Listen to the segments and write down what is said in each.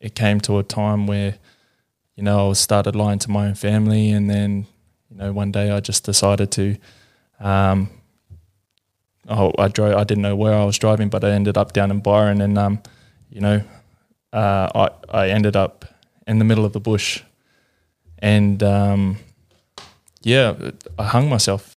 it came to a time where, you know, I started lying to my own family, and then, you know, one day I just decided to. Um, oh, I drove. I didn't know where I was driving, but I ended up down in Byron, and um, you know, uh, I I ended up in the middle of the bush, and um, yeah, I hung myself.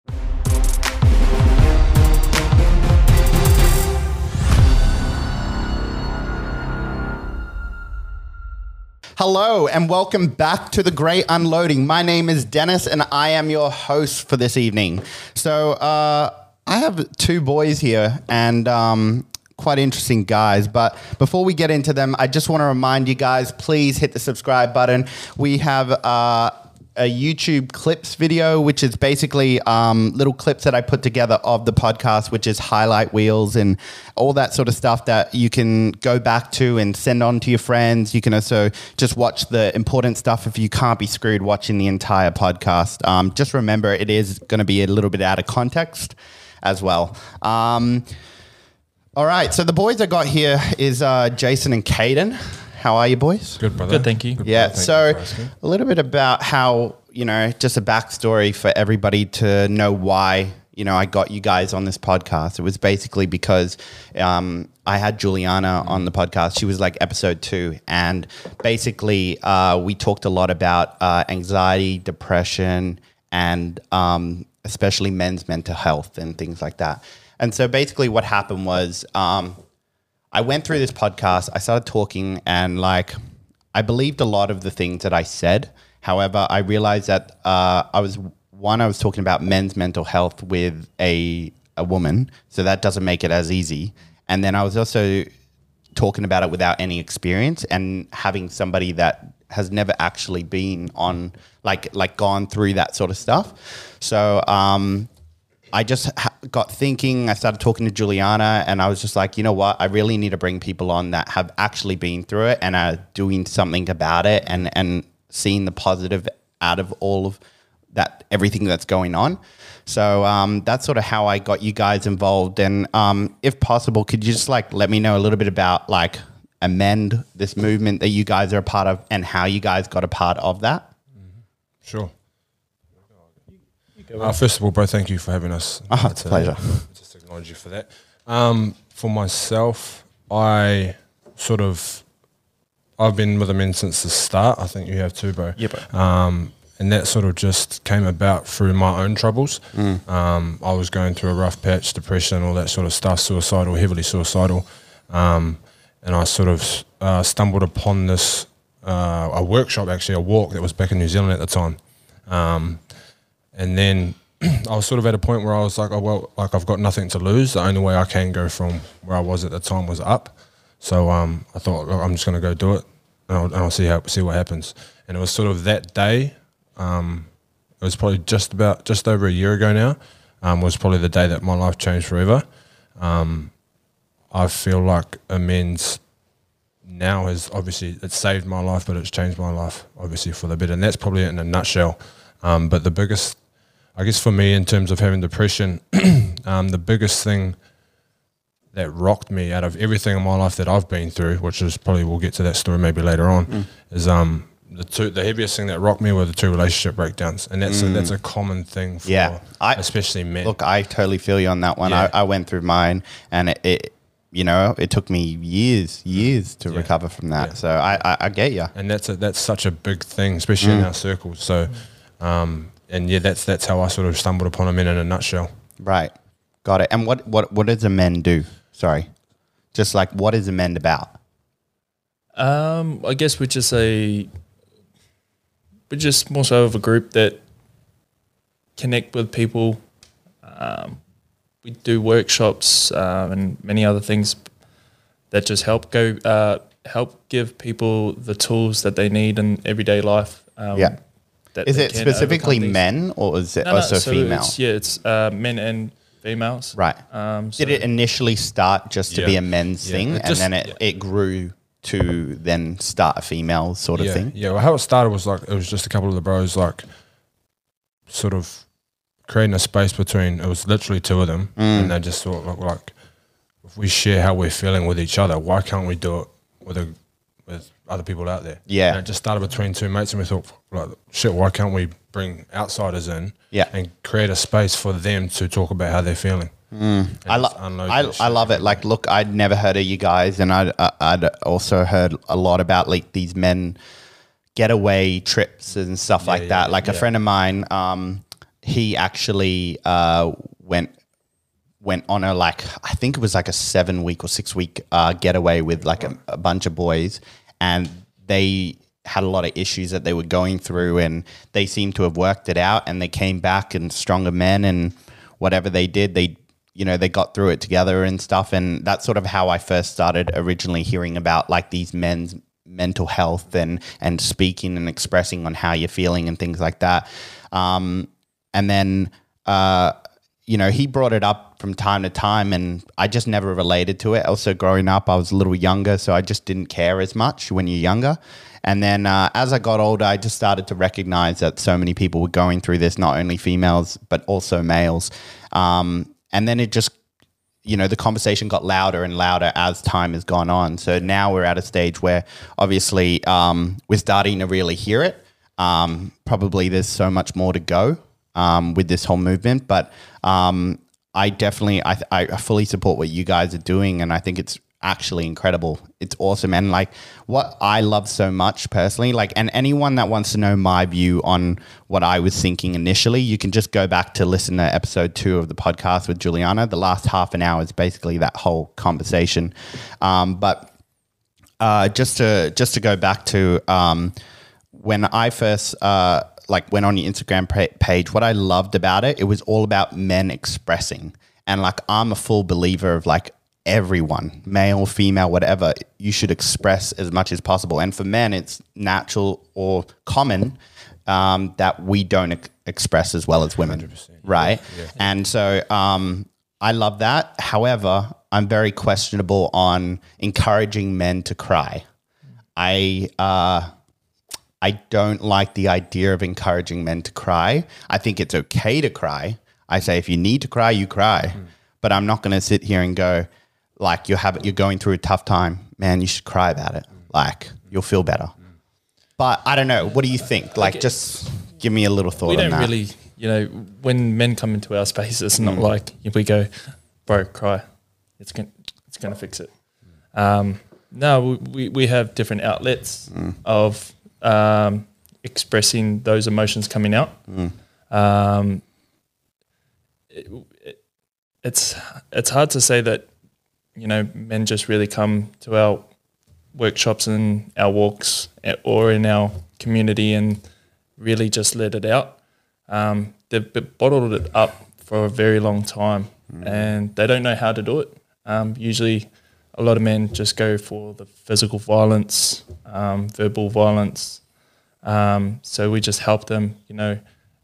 Hello and welcome back to the Great Unloading. My name is Dennis and I am your host for this evening. So uh, I have two boys here and um, quite interesting guys. But before we get into them, I just want to remind you guys please hit the subscribe button. We have. Uh, a YouTube clips video, which is basically um, little clips that I put together of the podcast, which is highlight wheels and all that sort of stuff that you can go back to and send on to your friends. You can also just watch the important stuff if you can't be screwed watching the entire podcast. Um, just remember, it is going to be a little bit out of context as well. Um, all right, so the boys I got here is uh, Jason and Cayden. How are you, boys? Good, brother. Good, thank you. Yeah. Thank so you a little bit about how you know, just a backstory for everybody to know why you know I got you guys on this podcast. It was basically because um, I had Juliana on the podcast. She was like episode two, and basically uh, we talked a lot about uh, anxiety, depression, and um, especially men's mental health and things like that. And so basically, what happened was. Um, I went through this podcast, I started talking, and like, I believed a lot of the things that I said. However, I realized that uh, I was one, I was talking about men's mental health with a, a woman, so that doesn't make it as easy. And then I was also talking about it without any experience and having somebody that has never actually been on like like gone through that sort of stuff. So um, I just ha- got thinking. I started talking to Juliana, and I was just like, you know what? I really need to bring people on that have actually been through it and are doing something about it, and and seeing the positive out of all of that, everything that's going on. So um, that's sort of how I got you guys involved. And um, if possible, could you just like let me know a little bit about like amend this movement that you guys are a part of, and how you guys got a part of that? Sure. Uh, first of all, bro, thank you for having us. Ah, uh, it's a pleasure. Just acknowledge you for that. Um, for myself, I sort of, I've been with the men since the start. I think you have too, bro. Yeah, bro. Um, and that sort of just came about through my own troubles. Mm. Um, I was going through a rough patch, depression, all that sort of stuff, suicidal, heavily suicidal. Um, and I sort of uh, stumbled upon this, uh, a workshop, actually, a walk that was back in New Zealand at the time. Um, and then I was sort of at a point where I was like, oh well, like I've got nothing to lose. The only way I can go from where I was at the time was up. So um, I thought "Oh, I'm just gonna go do it, and I'll, and I'll see how see what happens. And it was sort of that day. Um, it was probably just about just over a year ago now. Um, was probably the day that my life changed forever. Um, I feel like amends now has obviously it's saved my life, but it's changed my life obviously for the better, and that's probably it in a nutshell. Um, but the biggest, I guess, for me in terms of having depression, um, the biggest thing that rocked me out of everything in my life that I've been through, which is probably we'll get to that story maybe later on, is um the two the heaviest thing that rocked me were the two relationship breakdowns, and that's a, that's a common thing for Yeah, I- especially men. Look, I totally feel you on that one. Yeah. I, I went through mine, and it, it, you know, it took me years, years to recover from that. Yeah. So I, I, I get you. and that's a, that's such a big thing, especially in our circles. So, um, and yeah, that's that's how I sort of stumbled upon them in, in a nutshell. Right, got it. And what, what, what does Amend do? Sorry, just like what is Amend about? Um, I guess we're just a we're just more so of a group that connect with people. Um, we do workshops uh, and many other things that just help go uh, help give people the tools that they need in everyday life. Um, Yeah. That Is it specifically men or is it No, no, also so female? It's, yeah, it's uh, men and females. Right. Um, so Did it initially start just to be a men's Yeah. thing, It and just- then it, it grew to then start a female sort of yeah, thing? yeah. Well, how it started was like it was just a couple of the bros like sort of creating a space between. It was literally two of them, Mm. and they just thought like, like if we share how we're feeling with each other, why can't we do it with a other people out there. Yeah. And it just started between two mates, and we thought, like, shit, why can't we bring outsiders in? Yeah. And create a space for them to talk about how they're feeling. And I, lo- I. I love it. Like, look, I'd never heard of you guys, and I'd, I'd also heard a lot about like these men getaway trips and stuff like yeah, that. Like a friend of mine, um, he actually uh, went went on a like I think it was like a seven week or six week uh, getaway with like a, a bunch of boys, and they had a lot of issues that they were going through, and they seemed to have worked it out, and they came back and stronger men, and whatever they did, they you know they got through it together and stuff, and that's sort of how I first started originally hearing about like these men's mental health and and speaking and expressing on how you're feeling and things like that. Um, and then uh, you know he brought it up from time to time, and I just never related to it. Also, growing up, I was a little younger, so I just didn't care as much when you're younger. And then uh, as I got older, I just started to recognize that so many people were going through this, not only females but also males. Um, and then it just you know the conversation got louder and louder as time has gone on so now we're at a stage where obviously um, we're starting to really hear it um, probably there's so much more to go um, with this whole movement but um, i definitely I, I fully support what you guys are doing and i think it's actually incredible. It's awesome. And like what i love so much personally like and anyone that wants to know my view on what i was thinking initially you can just go back to listen to episode two of the podcast with juliana. The last half an hour is basically that whole conversation. Um, but uh, just to just to go back to um, when I first uh, like went on your Instagram page, what I loved about it, it was all about men expressing, and like I'm a full believer of like everyone, male, female, whatever, you should express as much as possible. And for men, it's natural or common um, that we don't ex- express as well as women, right? And so um, I love that. However, I'm very questionable on encouraging men to cry. I uh, I don't like the idea of encouraging men to cry. I think it's okay to cry. I say if you need to cry, you cry. But I'm not going to sit here and go like you're having you're going through a tough time, man. You should cry about it. Like you'll feel better. But I don't know. What do you think? Like, just give me a little thought we on don't that. really, you know, when men come into our space, it's Mm. not like if we go, bro, cry, it's going it's going to fix it. Um, no, we, we, we have different outlets Mm. of um, expressing those emotions coming out. Mm. Um, it, it, it's it's hard to say that you know men just really come to our workshops and our walks eh, or in our community and really just let it out. Um, they've bottled it up for a very long time and they don't know how to do it. Um, usually, a lot of men just go for the physical violence, um, verbal violence. Um, so we just help them, you know,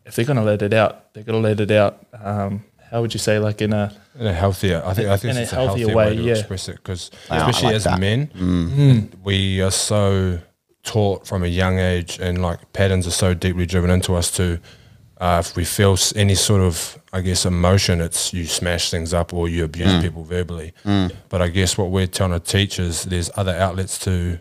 if they're going to let it out, they're going to let it out. Um, how would you say, like in a in a healthier. I think I think In a it's a healthier healthier, way, way, to yeah. express it because I especially like as that. men, we are so taught from a young age, and like patterns are so deeply driven into us to. Uh, if we feel any sort of, I guess, emotion, it's you smash things up or you abuse mm. people verbally. Mm. But I guess what we're trying to teach is there's other outlets to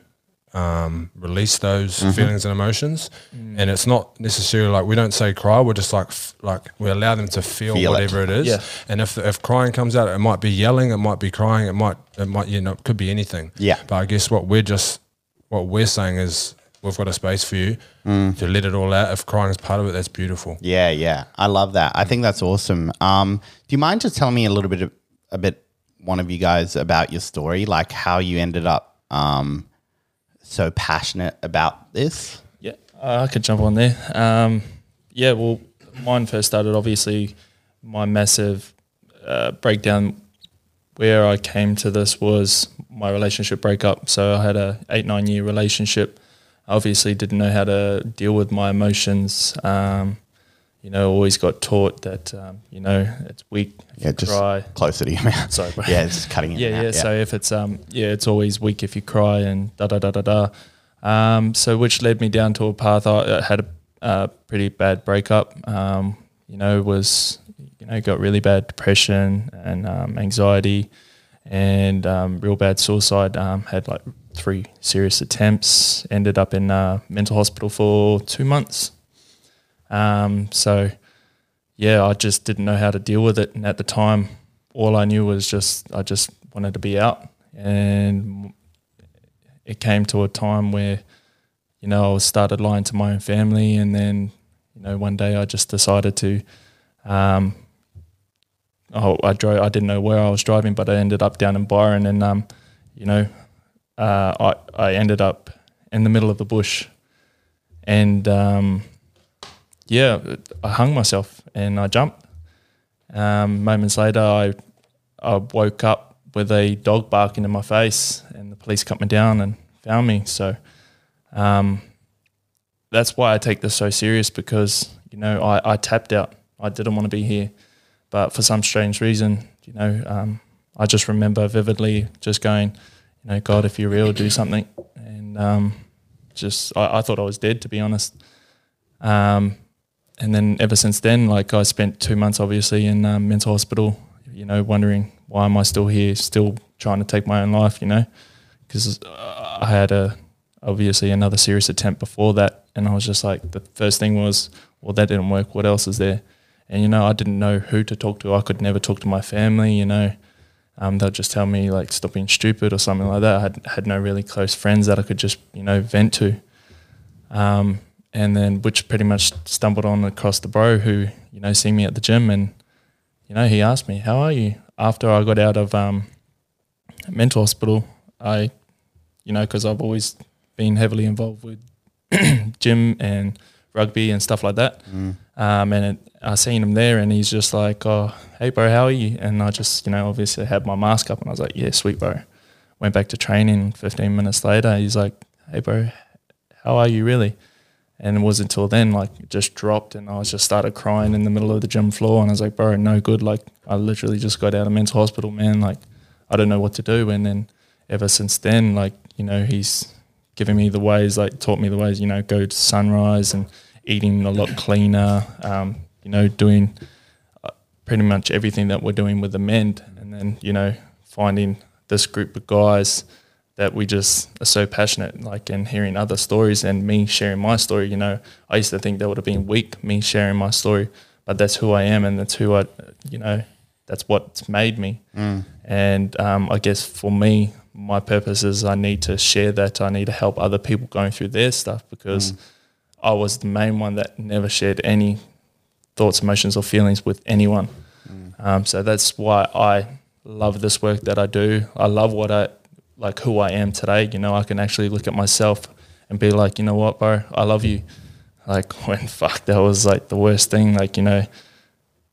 um, release those mm-hmm. feelings and emotions, mm. and it's not necessarily like we don't say cry. We're just like f- like we allow them to feel, Feel it. whatever it is. Yeah. And if if crying comes out, it might be yelling, it might be crying, it might it might you know it could be anything. Yeah. But I guess what we're just what we're saying is we've got a space for you to let it all out. If crying is part of it, that's beautiful. Yeah, yeah. I love that. I think that's awesome. Um, do you mind just telling me a little bit, of, a bit, one of you guys about your story, like how you ended up um, so passionate about this? Yeah, uh, I could jump on there. Um, yeah, well, mine first started obviously my massive uh, breakdown. Where I came to this was my relationship breakup. So I had a eight nine year relationship. I obviously didn't know how to deal with my emotions. Um, you know, always got taught that um, you know it's weak. If Yeah, you just cry. closer to your mouth. Sorry, bro. Yeah, it's cutting it. Yeah, yeah. So if it's um, yeah, it's always weak if you cry and da da da da da. Um, so which led me down to a path. I I had a uh, pretty bad breakup. Um, you know, was you know got really bad depression and um, anxiety, and um, real bad suicide. Um, had like three serious attempts. Ended up in uh, mental hospital for two months. Um, so yeah, I just didn't know how to deal with it, and at the time, all I knew was just I just wanted to be out, and it came to a time where you know I started lying to my own family, and then you know one day I just decided to. Um, oh, I drove. I didn't know where I was driving, but I ended up down in Byron, and um, you know, uh, I I ended up in the middle of the bush, and um, yeah, I hung myself and I jumped. Um, moments later, I I woke up with a dog barking in my face, and the police cut me down and found me. So um, that's why I take this so serious because you know I, I tapped out. I didn't want to be here, but for some strange reason, you know, um, I just remember vividly just going, you know, God, if you're real, do something. And um, just I, I, thought I was dead, to be honest. Um, and then ever since then, like I spent two months obviously in um, mental hospital, you know, wondering why am I still here, still trying to take my own life, you know, because I had a obviously another serious attempt before that, and I was just like, the first thing was, well, that didn't work. What else is there? And you know, I didn't know who to talk to. I could never talk to my family. You know, um, they'll just tell me like stop being stupid or something like that. I had had no really close friends that I could just you know vent to. Um, and then which pretty much stumbled on across the bro who you know see me at the gym and you know he asked me how are you after I got out of um, mental hospital I you know because I've always been heavily involved with gym and rugby and stuff like that mm. um, and it, I seen him there and he's just like oh hey bro how are you and I just you know obviously had my mask up and I was like yeah sweet bro went back to training 15 minutes later he's like hey bro how are you really and it wasn't until then, like, it just dropped and I was just started crying in the middle of the gym floor. And I was like, bro, no good. Like, I literally just got out of mental hospital, man. Like, I don't know what to do. And then ever since then, like, you know, he's given me the ways, like, taught me the ways, you know, go to sunrise and eating a lot cleaner, um, you know, doing uh, pretty much everything that we're doing with the mend. And then, you know, finding this group of guys that we just are so passionate, like, and hearing other stories and me sharing my story. You know, I used to think that would have been weak, me sharing my story, but that's who I am and that's who I, you know, that's what's made me. Mm. And um, I guess for me, my purpose is I need to share that. I need to help other people going through their stuff because mm. I was the main one that never shared any thoughts, emotions, or feelings with anyone. Mm. Um, so that's why I love this work that I do. I love what I like who I am today. You know, I can actually look at myself and be like, you know what, bro, I love you. Like when fuck, that was like the worst thing. Like you know,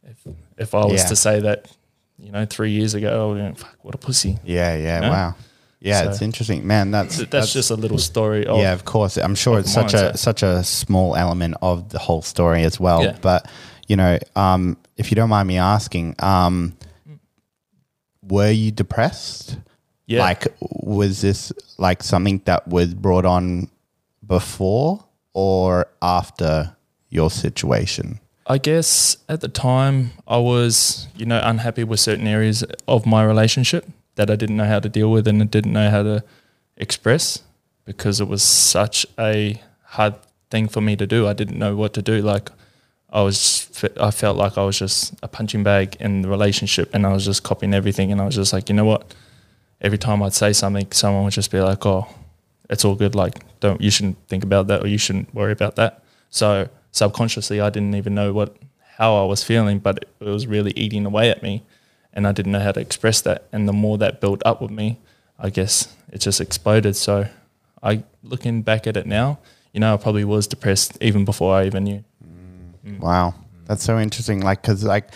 if if I was yeah. to say that, you know, three years ago, I would fuck, what a pussy. Yeah, yeah, you know? wow. Yeah, so it's interesting, man. That's, that's, that's just a little story. Of, yeah, of course. I'm sure it's such a such a small element of the whole story as well. Yeah. But you know, um, if you don't mind me asking, um, were you depressed? Yeah. Like, was this like something that was brought on before or after your situation? I guess at the time I was, you know, unhappy with certain areas of my relationship that I didn't know how to deal with and I didn't know how to express because it was such a hard thing for me to do. I didn't know what to do. Like I was, I felt like I was just a punching bag in the relationship and I was just copying everything. And I was just like, you know what? every time I'd say something, someone would just be like, "Oh, it's all good. Like, don't you shouldn't think about that, or you shouldn't worry about that." So subconsciously, I didn't even know what how I was feeling, but it, it was really eating away at me, and I didn't know how to express that. And the more that built up with me, I guess it just exploded. So, I looking back at it now, you know, I probably was depressed even before I even knew. Mm. Wow, that's so interesting. Like, because like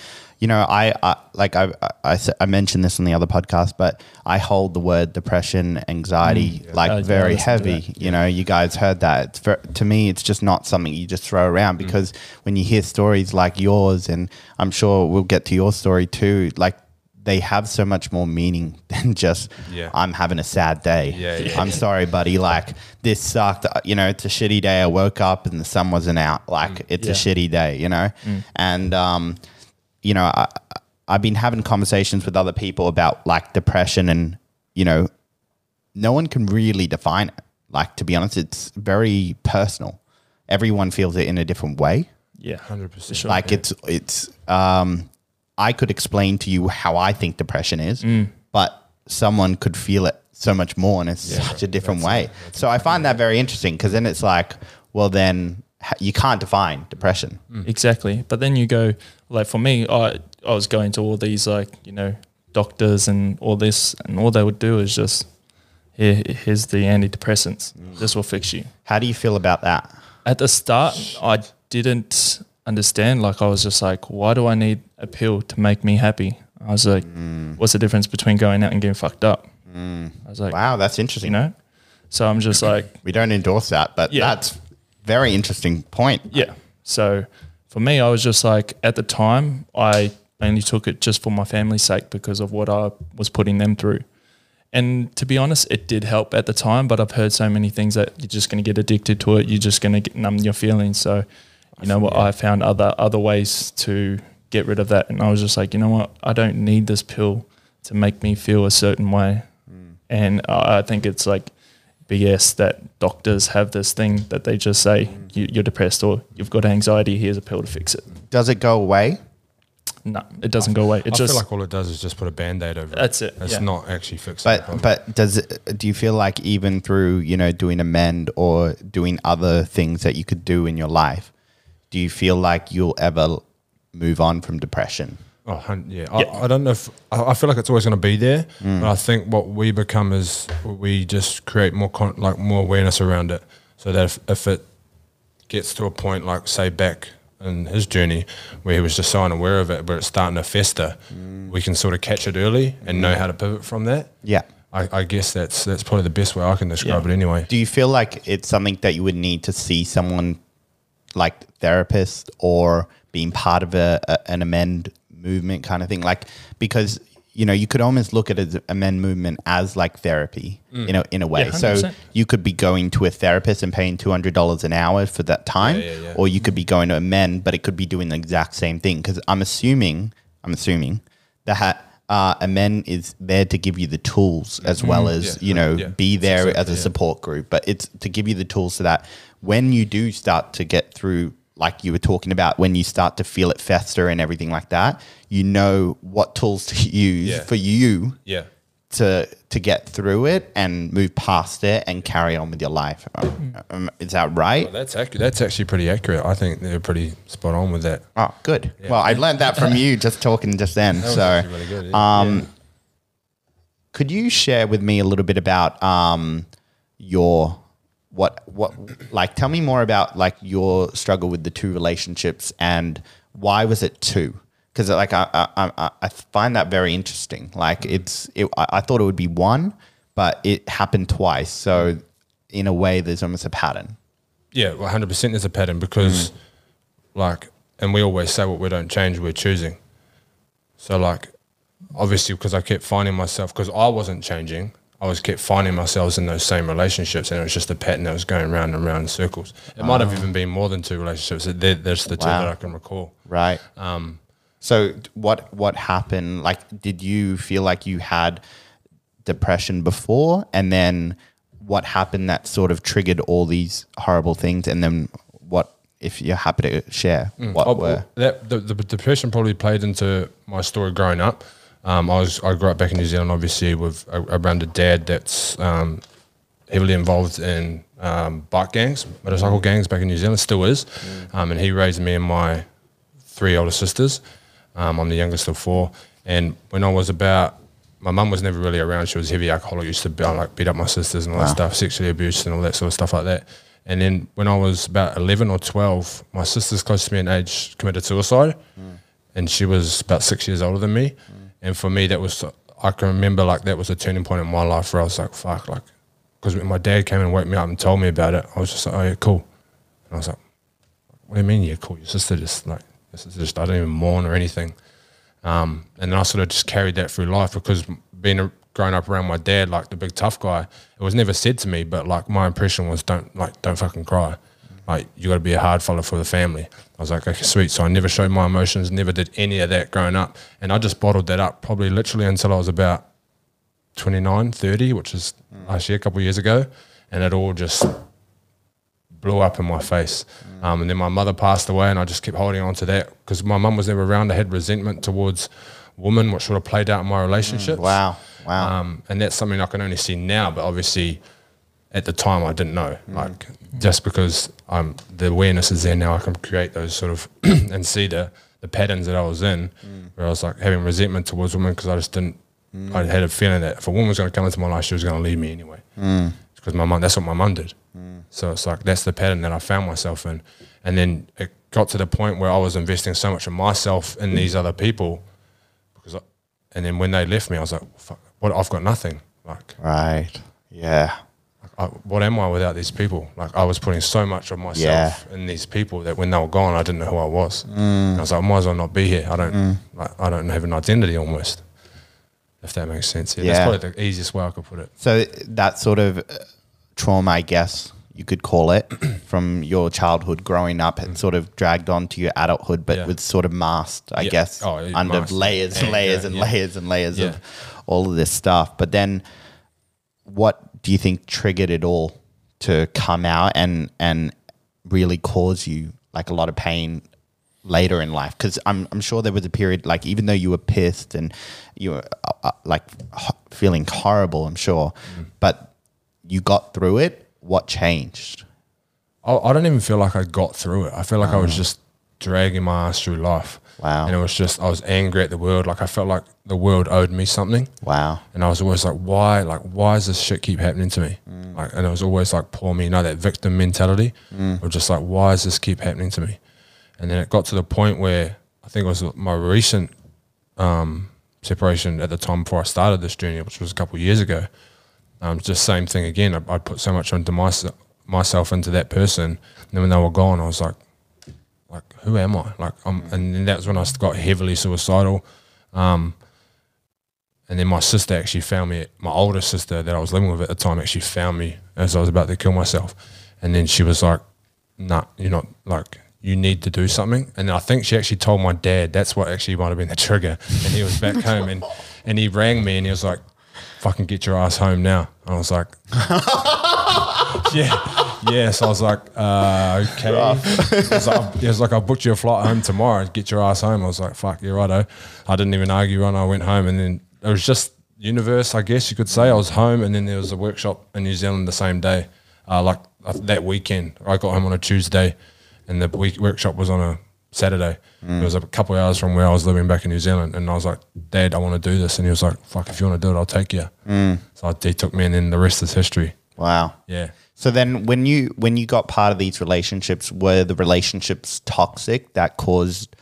you know, I, I like I, I, I, mentioned this on the other podcast, but I hold the word depression, anxiety mm, yeah. like very heavy. You yeah. know, you guys heard that. It's very, to me, it's just not something you just throw around mm. because mm. when you hear stories like yours, and I'm sure we'll get to your story too, like they have so much more meaning than just yeah. I'm having a sad day. Yeah, yeah, I'm sorry, buddy. Like this sucked. You know, it's a shitty day. I woke up and the sun wasn't out. Like mm, it's a shitty day. You know, mm. and um, you know, I, I've been having conversations with other people about like depression and, you know, no one can really define it. Like to be honest, it's very personal. Everyone feels it in a different way. Yeah, Hundred percent. Sure. Like it's it's um I could explain to you how I think depression is, Mm. but someone could feel it so much more in a, such a different way. so I find that very interesting because then it's like, well, then you can't define depression. Exactly. But then you go like for me, I I was going to all these like you know doctors and all this, and all they would do is just here here's the antidepressants. This will fix you. How do you feel about that? At the start, I didn't understand. Like I was just like, why do I need a pill to make me happy? I was like, mm. what's the difference between going out and getting fucked up? Mm. I was like, Wow, that's interesting. you know. So I'm just like, we don't endorse that, but Yeah. that's very interesting point. Yeah. So for me, I was just like, at the time, I only took it just for my family's sake because of what I was putting them through. And to be honest, it did help at the time, but I've heard so many things that you're just going to get addicted to it. You're just going to numb your feelings. So, you know what? I found other other ways to get rid of that, and I was just like, you know what? I don't need this pill to make me feel a certain way. Hmm. And I I think it's like BS that doctors have this thing that they just say hmm. you, you're depressed or you've got anxiety. Here's a pill to fix it. Does it go away? No, it doesn't go away. It I just feel like all it does is just put a band aid over it. That's it, It's yeah. not actually fixing the But problem. but does it, do you feel like even through you know doing a mend or doing other things that you could do in your life, do you feel like you'll ever move on from depression? Oh, yeah. Yeah. I, I don't know if I, I feel like it's always going to be there, mm. but I think what we become is we just create more con- like more awareness around it, so that if, if it gets to a point like say back in his journey where he was just so unaware of it, but it's starting to fester, mm. we can sort of catch it early and know mm. how to pivot from that. Yeah. I, I guess that's that's probably the best way I can describe Yeah. it anyway. Do you feel like it's something that you would need to see someone like therapist or being part of a, a an amend movement kind of thing? Like because you know you could almost look at as amend movement as like therapy in a in a way. Yeah, so you could be going to a therapist and paying two hundred dollars an hour for that time, Yeah, yeah, or you could be going to amend, but it could be doing the exact same thing. Because I'm assuming I'm assuming that. Uh, amend is there to give you the tools as well as Mm-hmm. Yeah, you know be there Exactly, as a support group, but it's to give you the tools so that when you do start to get through, like you were talking about, when you start to feel it fester and everything like that, you know what tools to use Yeah. for you Yeah. to to get through it and move past it and carry on with your life. Um, um, is that right? Well, that's accurate. That's actually pretty accurate. I think they're pretty spot on with that. Oh, good. Well, I learned that from you just talking just then. so, really good, yeah. um, could you share with me a little bit about um, your what what like? Tell me more about like your struggle with the two relationships and why was it two? Because like I, I I find that very interesting. Like Mm. it's it, I, thought it would be one, but it happened twice. So in a way, there's almost a pattern. Yeah, one hundred percent. There's a pattern because, like, and we always say what we don't change, we're choosing. So, like, obviously, because I kept finding myself, because I wasn't changing, I was kept finding myself in those same relationships, and it was just a pattern that was going round and round in circles. It might have even been more than two relationships. There's the two that I can recall. Right. Um, so what what happened? Like, did you feel like you had depression before, and then what happened that sort of triggered all these horrible things, and then what? If you're happy to share, what Oh, were? that the, the depression probably played into my story growing up. Um, I was I grew up back in New Zealand, obviously, with a, around a dad that's um, heavily involved in um, bike gangs, motorcycle gangs back in New Zealand, still is. Um, and he raised me and my three older sisters. Um, I'm the youngest of four. And when I was about, my mum was never really around. She was heavy alcoholic. Used to be, like beat up my sisters and all that stuff, sexually abused and all that sort of stuff like that. And then when I was about 11 or 12, my sister's close to me in age committed suicide, and she was about six years older than me. And for me, that was I can remember like that was a turning point in my life where I was like, fuck, like, because when my dad came and woke me up and told me about it, I was just like, oh yeah, cool. And I was like, what do you mean, yeah, cool? Your sister just like, your sister just, I don't even mourn or anything. Um, and then I sort of just carried that through life because being a, growing up around my dad, like the big tough guy, it was never said to me, but like my impression was don't like don't fucking cry. Like you got to be a hard fellow for the family. I was like, okay, sweet. So I never showed my emotions, never did any of that growing up, and I just bottled that up probably literally until I was about 29, 30, which is last year, a couple of years ago, and it all just blew up in my face. Um, and then my mother passed away, and I just kept holding on to that because my mum was never around. I had resentment towards women, which sort of played out in my relationships. Wow. Wow. Um, and that's something I can only see now, but obviously at the time I didn't know. Like just because um, the awareness is there now, I can create those sort of and see the the patterns that I was in, where I was like having resentment towards women because I just didn't. I had a feeling that if a woman was going to come into my life, she was going to leave me anyway. Because my mum, that's what my mum did. So it's like that's the pattern that I found myself in, and then it got to the point where I was investing so much of myself in these other people, because, I, and then when they left me, I was like, fuck, what? I've got nothing. Like right. Yeah. I, what am I without these people? Like I was putting so much of myself in these people that when they were gone, I didn't know who I was. And I was like, I might as well not be here. I don't, mm. like, I don't have an identity almost. If that makes sense. Yeah, Yeah. That's probably the easiest way I could put it. So that sort of uh, trauma, I guess you could call it, from your childhood growing up, it mm. sort of dragged on to your adulthood, but Yeah. was sort of masked, I Yeah. guess, Oh, under masked. layers and layers yeah, and yeah. layers and layers Yeah. of all of this stuff. But then, what do you think triggered it all to come out and and really cause you like a lot of pain later in life because I'm, I'm sure there was a period like even though you were pissed and you were uh, uh, like ho- feeling horrible i'm sure Mm. but you got through it what changed I, I don't even feel like I got through it. I feel like I was just dragging my ass through life. Wow. And it was just, I was angry at the world. Like I felt like the world owed me something. wow And I was always like, why? Like, why does this shit keep happening to me? Like, and it was always like, poor me, you know, that victim mentality. Or just like, why does this keep happening to me? And then it got to the point where I think it was my recent um, separation at the time before I started this journey, which was a couple of years ago. Um, just same thing again. I, I put so much into myself, myself into that person, and then when they were gone, I was like, who am I? Like, I'm, and then that's when I got heavily suicidal. Um, and then my sister actually found me. My older sister that I was living with at the time actually found me as I was about to kill myself, and then she was like, "Nah, you're not like." You need to do something, and I think she actually told my dad. That's what actually might have been the trigger. And he was back home, and and he rang me, and he was like, "Fucking get your ass home now." And I was like, yeah, yeah. So I was like, uh, okay. It was like, it was like, I booked you a flight home tomorrow. Get your ass home. I was like, fuck, you're righto. I didn't even argue. on. I went home, and then it was just universe, I guess you could say. I was home, and then there was a workshop in New Zealand the same day, uh, like uh, that weekend. I got home on a Tuesday, and the week workshop was on a Saturday. It was a couple of hours from where I was living back in New Zealand, and I was like, "Dad, I want to do this," and he was like, "Fuck, if you want to do it, I'll take you." So he took me, and then the rest is history. wow Yeah. So then when you when you got part of these relationships were the relationships toxic that caused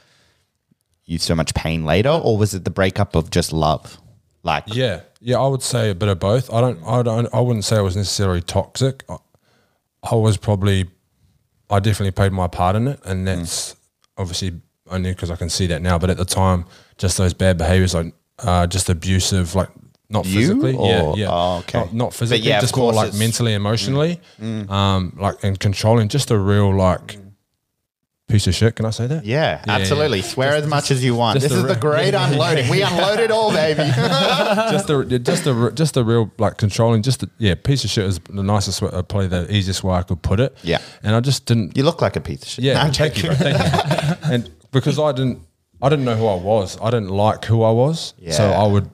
you so much pain later or was it the breakup of just love like Yeah, yeah, I would say a bit of both. I don't, I don't, I wouldn't say I was necessarily toxic. I, I was probably, I definitely played my part in it, and that's obviously only because I can see that now. But at the time, just those bad behaviors, like uh, just abusive, like not You physically, yeah, or- yeah, oh, okay. not, not physically, yeah, just more like Mm. mentally, emotionally, um, like and controlling, just a real like piece of shit. Can I say that? Yeah, Yeah, absolutely. yeah. Swear as much as you want. This a is the great yeah, yeah, unloading. We unload it all, baby. just the just the just the real like controlling just the, yeah piece of shit is the nicest way uh, probably the easiest way I could put it Yeah. and I just didn't you look like a piece of shit. yeah No, I'm thank you, bro, thank you. and because I didn't I didn't know who I was I didn't like who I was Yeah. so I would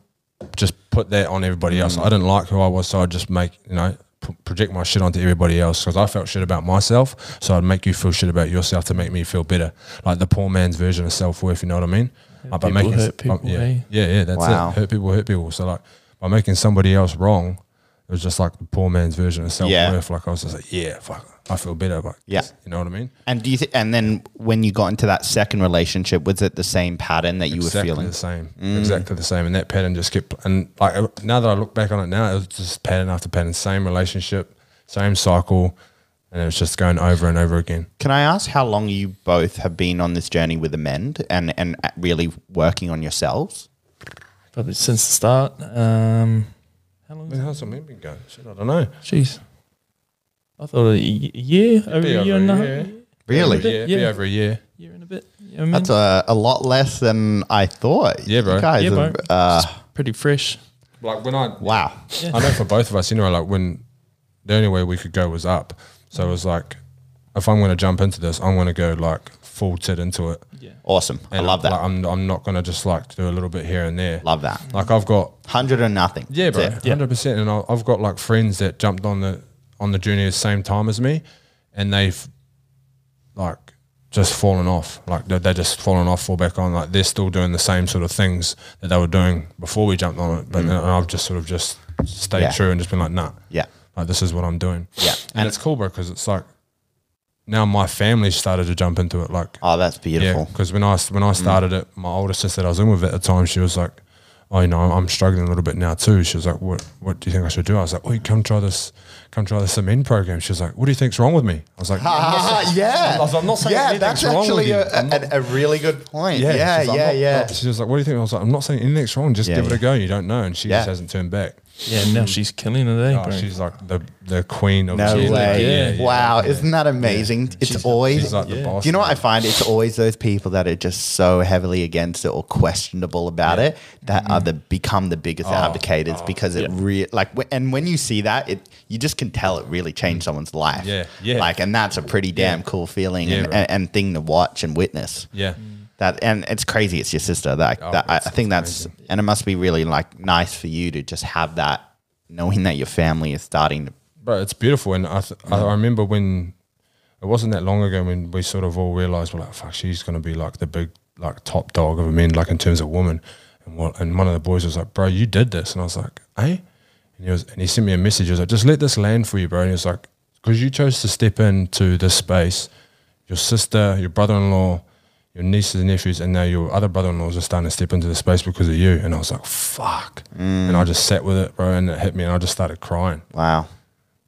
just put that on everybody else. I didn't like who I was so I'd just make you know p- project my shit onto everybody else because I felt shit about myself so I'd make you feel shit about yourself to make me feel better. Like the poor man's version of self-worth you know what I mean? Like by people making hurt people, yeah, eh? yeah yeah that's Wow. it hurt people hurt people. So like by making somebody else wrong it was just like the poor man's version of self-worth. Like I was just like yeah fuck I feel better like Yeah. you know what I mean And do you th- and then when you got into that second relationship, was it the same pattern that you exactly were feeling? the same exactly the same and that pattern just kept and like now that I look back on it now it was just pattern after pattern same relationship same cycle and it was just going over and over again Can I ask how long you both have been on this journey with Amend and and really working on yourselves? Probably since the start. Um, how long? I mean, how's it been going shit I don't know Jeez. I thought a y- a year, over be a over year a and a half. year. Really? yeah, be Yeah. over a year Year and a bit. You know what I mean? That's a, a lot less than I thought. Yeah, bro. You guys Yeah, bro. have, uh, pretty fresh. like when I Wow. I know for both of us, you know, like when the only way we could go was up. So it was like, if I'm going to jump into this, I'm going to go like full tit into it. Yeah. Awesome. I And love that. Like, I'm I'm not going to just like do a little bit here and there. love that. Like I've got Hundred or nothing. yeah, bro, That's it. hundred percent. And I- I've got like friends that jumped on the on the journey at the same time as me, and they've like just fallen off. Like they're, they're just fallen off, fall back on. Like they're still doing the same sort of things that they were doing before we jumped on it. But then I've just sort of just stayed Mm. Yeah. true and just been like, nah, Yeah. like this is what I'm doing. Yeah. and, it's cool, bro, because it's like now my family started to jump into it. Like Oh, that's beautiful. because when I when I started it, my older sister that I was in with at the time, she was like, "Oh, you know, I'm struggling a little bit now too." She was like, "What What do you think I should do?" I was like, "Oh, come try this, come try this Amend program." She was like, "What do you think's wrong with me?" I was like, Ah, yeah. I was- I'm not saying yeah, anything's that's wrong with you. a, not- a, a really good point. Yeah, yeah, like, yeah. "I'm not-" She was like, "What do you think?" I was like, "I'm not saying anything's wrong. Just Yeah, give it a go. You don't know." And she Yeah. just hasn't turned back. Yeah, now she's killing it, eh, Oh, bro? she's like the the queen of No she's like- way. yeah, yeah, wow, isn't that amazing? It's She's- always. She's like the boss. do you know what I find? It's always those people that are just so heavily against it or questionable about it that are mm. the become the biggest oh, advocates oh. because it re- like wh- and when you see that it you just can tell it really changed mm. someone's life. Yeah, yeah. Like and that's a pretty damn cool feeling Yeah, and, bro. and, and thing to watch and witness. Yeah. Mm. That and it's crazy. It's your sister. That, Oh, that I, think that's amazing. and it must be really like nice for you to just have that, knowing that your family is starting to. Bro, it's beautiful, and I, th- I I remember when it wasn't that long ago when we sort of all realized we're like, fuck, she's gonna be like the big like top dog of Amend, like in terms of woman. And what and one of the boys was like, bro, you did this, and I was like, eh? And he was and he sent me a message. He was like, just let this land for you, bro. And he was like, because you chose to step into this space, your sister, your brother-in-law. Your nieces and nephews, and now your other brother-in-laws are starting to step into the space because of you. And I was like, "Fuck!" And I just sat with it, bro, and it hit me, and I just started crying Wow.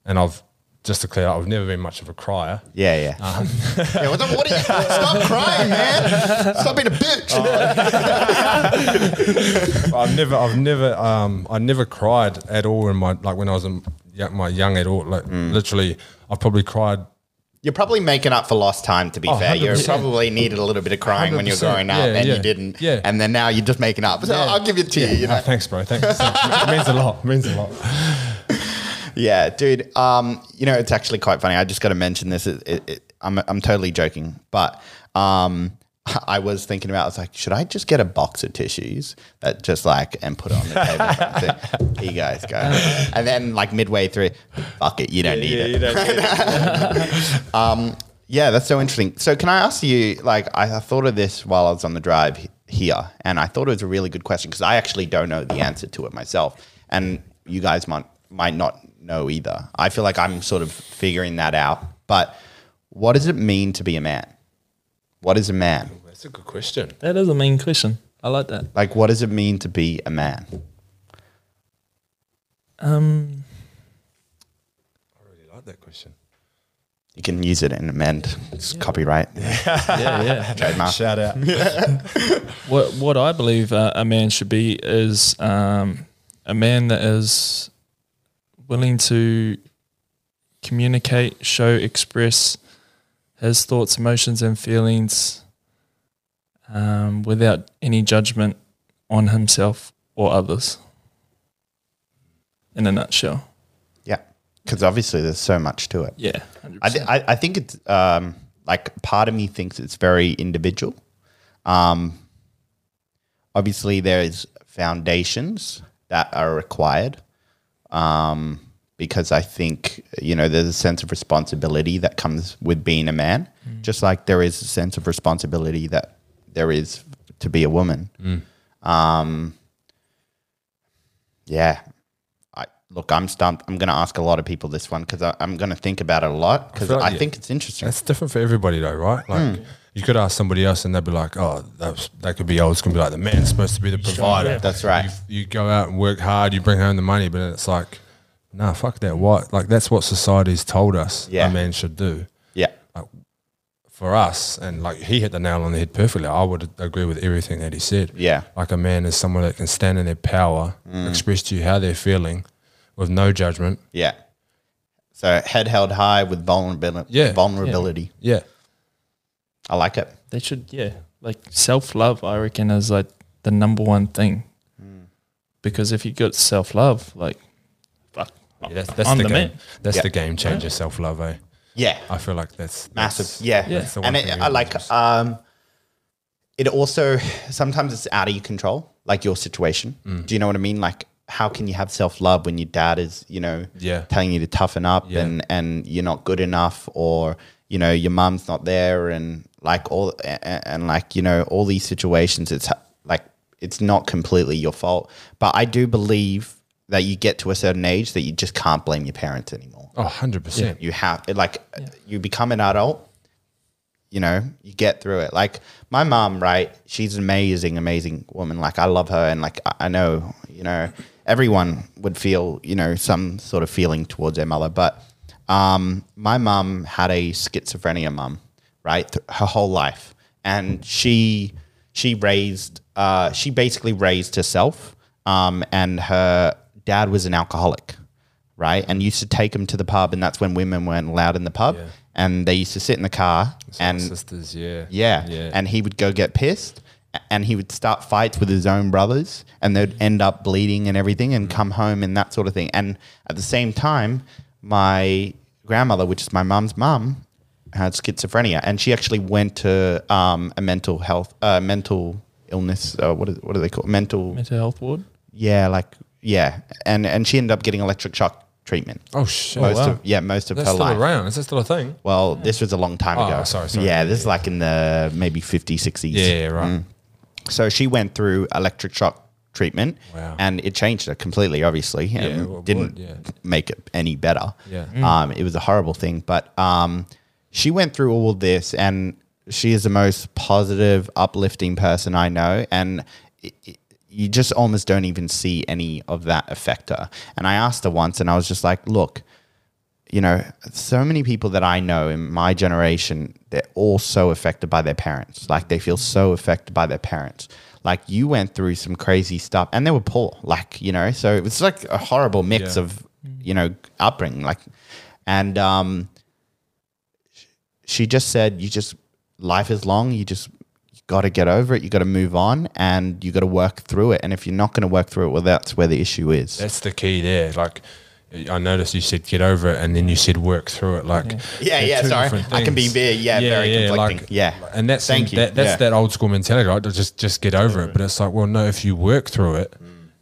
and I've just to clear up, I've never been much of a crier. Yeah, yeah. yeah what, what are you, stop crying, man. Stop being a bitch. I've never, I've never, um, I never cried at all in my like when I was in my young adult. Like Mm. literally, I've probably cried. You're probably making up for lost time, to be Oh, fair. You 100%. probably needed a little bit of crying when you were growing up Yeah, and yeah. you didn't. Yeah. And then now you're just making up. So I'll give it to you. you know? Oh, thanks, bro. Thanks. it means a lot. It means a lot. Yeah, dude. Um, you know, it's actually quite funny. I just got to mention this. It, it, it, I'm, I'm totally joking, but um, I was thinking about. I was like, should I just get a box of tissues that just like and put it on the table? Here you guys go. And then like midway through, fuck it, you don't need it. Um, yeah, that's so interesting. So, can I ask you? Like, I, I thought of this while I was on the drive here, and I thought it was a really good question because I actually don't know the answer to it myself, and you guys might might not know either. I feel like I'm sort of figuring that out. But what does it mean to be a man? What is a man? That's a good question. that is a main question. I like that. Like, what does it mean to be a man? Um, I really like that question. You can use it in amend. It's copyright. yeah, yeah. Trademark. Shout out. what what I believe uh, a man should be is um, a man that is willing to communicate, show, express his thoughts, emotions, and feelings um, without any judgment on himself or others. In a nutshell, Yeah, because obviously there's so much to it. yeah, I, th- I, I think it's um, like part of me thinks it's very individual. Um, obviously, there's foundations that are required um, because I think you know there's a sense of responsibility that comes with being a man, just like there is a sense of responsibility that there is to be a woman. Um, yeah, I, look, I'm stumped. I'm going to ask a lot of people this one because I'm going to think about it a lot because I, like you- think it's interesting. That's different for everybody, though, right? Like, Hmm. you could ask somebody else, and they'd be like, "Oh, that's, that could be old. It's gonna be like the man's supposed to be the provider." That's right. You, you go out and work hard, you bring home the money, but it's like, nah, fuck that. What? Like that's what society's told us Yeah. a man should do. Yeah, For us, and like he hit the nail on the head perfectly. I would agree with everything that he said. yeah, Like a man is someone that can stand in their power, Hmm. express to you how they're feeling, with no judgment. yeah. So head held high with vulnerability. Yeah. vulnerability. Yeah, I like it. they should. Yeah, like self love. I reckon is like the number one thing. because if you got self love, like, fuck, Yeah, that's that's the, the game. That's Yeah. the game changer. Self love. Eh? Yeah. I feel like that's massive that's- yeah, That's the and it, I like everyone's- um it also sometimes it's out of your control like your situation Mm. do you know what i mean like how can you have self-love when your dad is you know Yeah. telling you to toughen up Yeah. and and you're not good enough or you know your mom's not there and like all and, and like you know all these situations it's like it's not completely your fault but i do believe that you get to a certain age that you just can't blame your parents anymore. Oh, 100 percent. you have it like you become an adult you know you get through it. Like my mom right she's an amazing amazing woman. Like i love her and like i I know you know everyone would feel you know some sort of feeling towards their mother. But um my mom had a schizophrenia mom right th- her whole life. And she she raised uh she basically raised herself um and her dad was an alcoholic right? And used to take him to the pub, and that's when women weren't allowed in the pub. Yeah. And they used to sit in the car, and sisters, yeah, yeah, yeah. and he would go get pissed, and he would start fights with his own brothers, and they'd end up bleeding and everything, and come home and that sort of thing. And at the same time, my grandmother, which is my mum's mum, had schizophrenia, and she actually went to um, a mental health, uh, mental illness. Uh, what is what do they call it? mental? mental health ward. Yeah, like yeah, and and she ended up getting electric shock treatment oh shit. most wow. of yeah most of That's her still life. around. Is that still a thing? Well, this was a long time Oh, ago. sorry, sorry. Yeah, Yeah, this is like in the maybe 50s, 60s. Yeah, yeah, right. Mm. So she went through electric shock treatment Wow. and it changed her completely, obviously. and Yeah, well, didn't would, yeah. make it any better. Yeah. Um, it was a horrible thing. But um, she went through all this and she is the most positive, uplifting person I know. And it, it- you just almost don't even see any of that affect her. And I asked her once and I was just like, look, you know, so many people that I know in my generation, they're all so affected by their parents. Like they feel so affected by their parents. Like you went through some crazy stuff and they were poor, like, you know, so it was like a horrible mix Yeah. of, you know, upbringing. Like, and um, she just said, you just, life is long. You just, got to get over it. You got to move on and you got to work through it. And if you're not going to work through it, well, that's where the issue is. That's the key there. Like, I noticed you said get over it, and then you said work through it. Like, Yeah, they're yeah, sorry. I can be very- yeah, very conflicting. Yeah. and that's Thank you. That, that's Yeah. that old school mentality, right? Just just get over it. But it's like, well, no. If you work through it,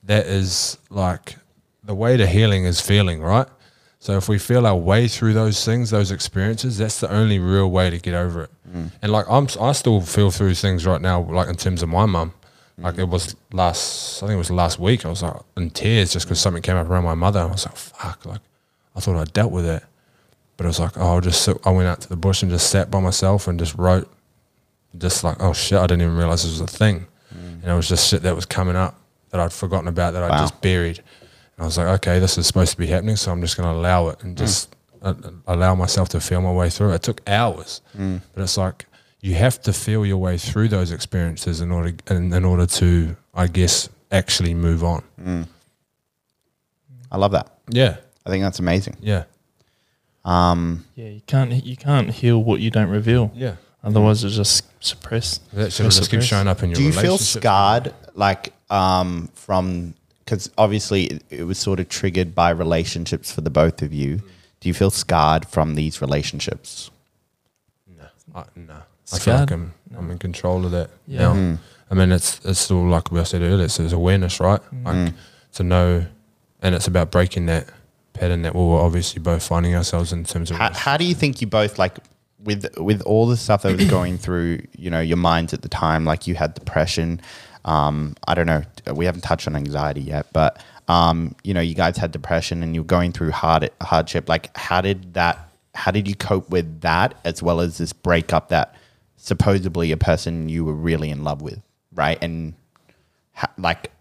that is like the way to healing is feeling, right? So if we feel our way through those things, those experiences, that's the only real way to get over it. Mm. And like I'm, I still feel through things right now, like in terms of my mum. Mm. Like it was last, I think it was last week. I was like in tears just because something came up around my mother. I was like, fuck, like I thought I dealt with it, but it was like, oh, I'll just sit, I went out to the bush and just sat by myself and just wrote, just like, oh shit, I didn't even realize this was a thing, mm. and it was just shit that was coming up that I'd forgotten about that I Wow. just buried. And I was like, okay, this is supposed to be happening, so I'm just going to allow it and just uh, allow myself to feel my way through it. It took hours, but it's like you have to feel your way through those experiences in order in, in order to, I guess, actually move on. I love that. Yeah, I think that's amazing. yeah, Um, Yeah, you can't you can't heal what you don't reveal. yeah. Otherwise, it's just suppressed. That should just keep suppressed. showing up in your do you feel scarred, like um, from because obviously it, it was sort of triggered by relationships for the both of you. Do you feel scarred from these relationships? I, no, I feel like I'm, I'm in control of that Yeah. now. Mm-hmm. I mean, it's it's still like I said earlier. It's, it's awareness, right? Mm. Like to know, and it's about breaking that pattern that we were obviously both finding ourselves in terms of. How, how do you think you both like with with all the stuff that was going through, you know, your minds at the time? Like you had depression. Um, I don't know. We haven't touched on anxiety yet, but um, you know, you guys had depression and you're going through hard hardship. Like, how did that? How did you cope with that, as well as this breakup that supposedly a person you were really in love with, right? And ha- like,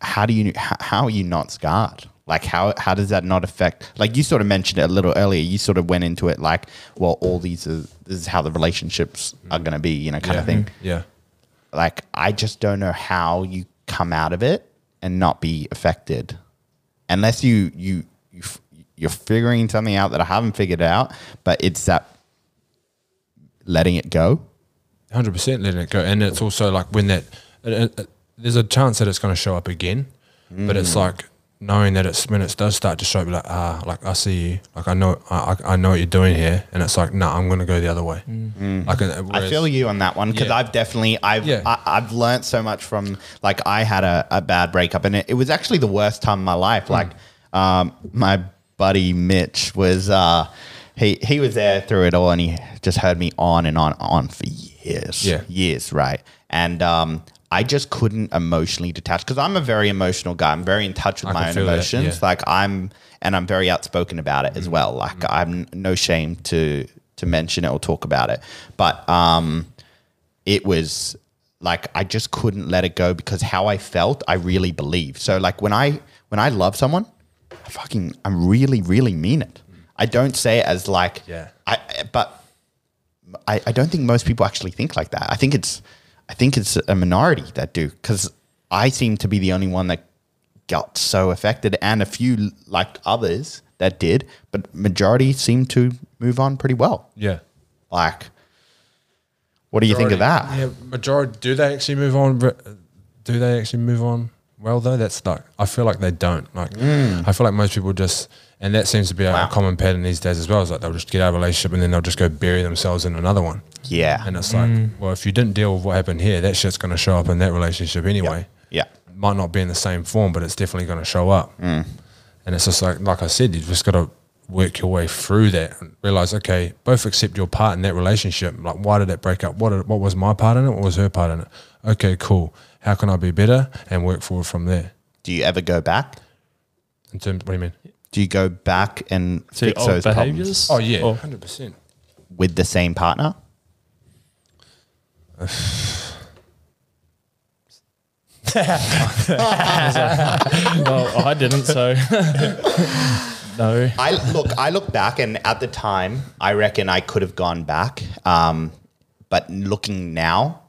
how do you how, how are you not scarred like how how does that not affect like you sort of mentioned it a little earlier you sort of went into it like well all these are this is how the relationships are going to be you know kind yeah, of thing Yeah, like i just don't know how you come out of it and not be affected. Unless you you, you you're figuring something out that i haven't figured out but it's that letting it go. hundred percent letting it go, and it's also like when that. It, it, it- there's a chance that it's going to show up again, But it's mm. like knowing that it's when it does start to show up, like ah, like I see you, like I know, I, I I know what you're doing here, and it's like no, I'm gonna go the other way. Like uh, I feel you on that one because Yeah. I've definitely I've Yeah. I, I've learned so much from like I had a, a bad breakup and it, it was actually the worst time of my life. Like um, my buddy Mitch was uh, he he was there through it all and he just heard me on and on and on for years. Yeah. years, right? And um, I just couldn't emotionally detach because I'm a very emotional guy. I'm very in touch with I my own feel that, emotions. yeah. Like I'm, and I'm very outspoken about it as well. Like I'm no shame to to mention it or talk about it. But um, it was like I just couldn't let it go because how I felt, I really believe. So like when I when I love someone, I fucking I really really mean it. I don't say it as like Yeah. I but I, I don't think most people actually think like that. I think it's I think it's a minority that do because I seem to be the only one that got so affected, and a few like others that did, but majority seem to move on pretty well. yeah. Like, what do you think of that? Yeah, majority. Do they actually move on? Do they actually move on well though? That's like I feel like they don't. Like mm. I feel like most people just, and that seems to be a, common pattern these days as well. Is like they'll just get out of a relationship and then they'll just go bury themselves in another one. Yeah, And it's like, mm. well, if you didn't deal with what happened here, that shit's going to show up in that relationship anyway. yeah, Might not be in the same form, but it's definitely going to show up. Mm. And it's just like, like I said, you've just got to work your way through that and realize, okay, both accept your part in that relationship. Like, why did it break up? What did, what was my part in it? What was her part in it? Okay, cool. How can I be better and work forward from there? Do you ever go back? In terms, what do you mean? Do you go back and To fix old those problems. Oh yeah, Or- hundred percent. with the same partner? well, I didn't, so no. I look, I look back, and at the time, I reckon I could have gone back. Um, but looking now,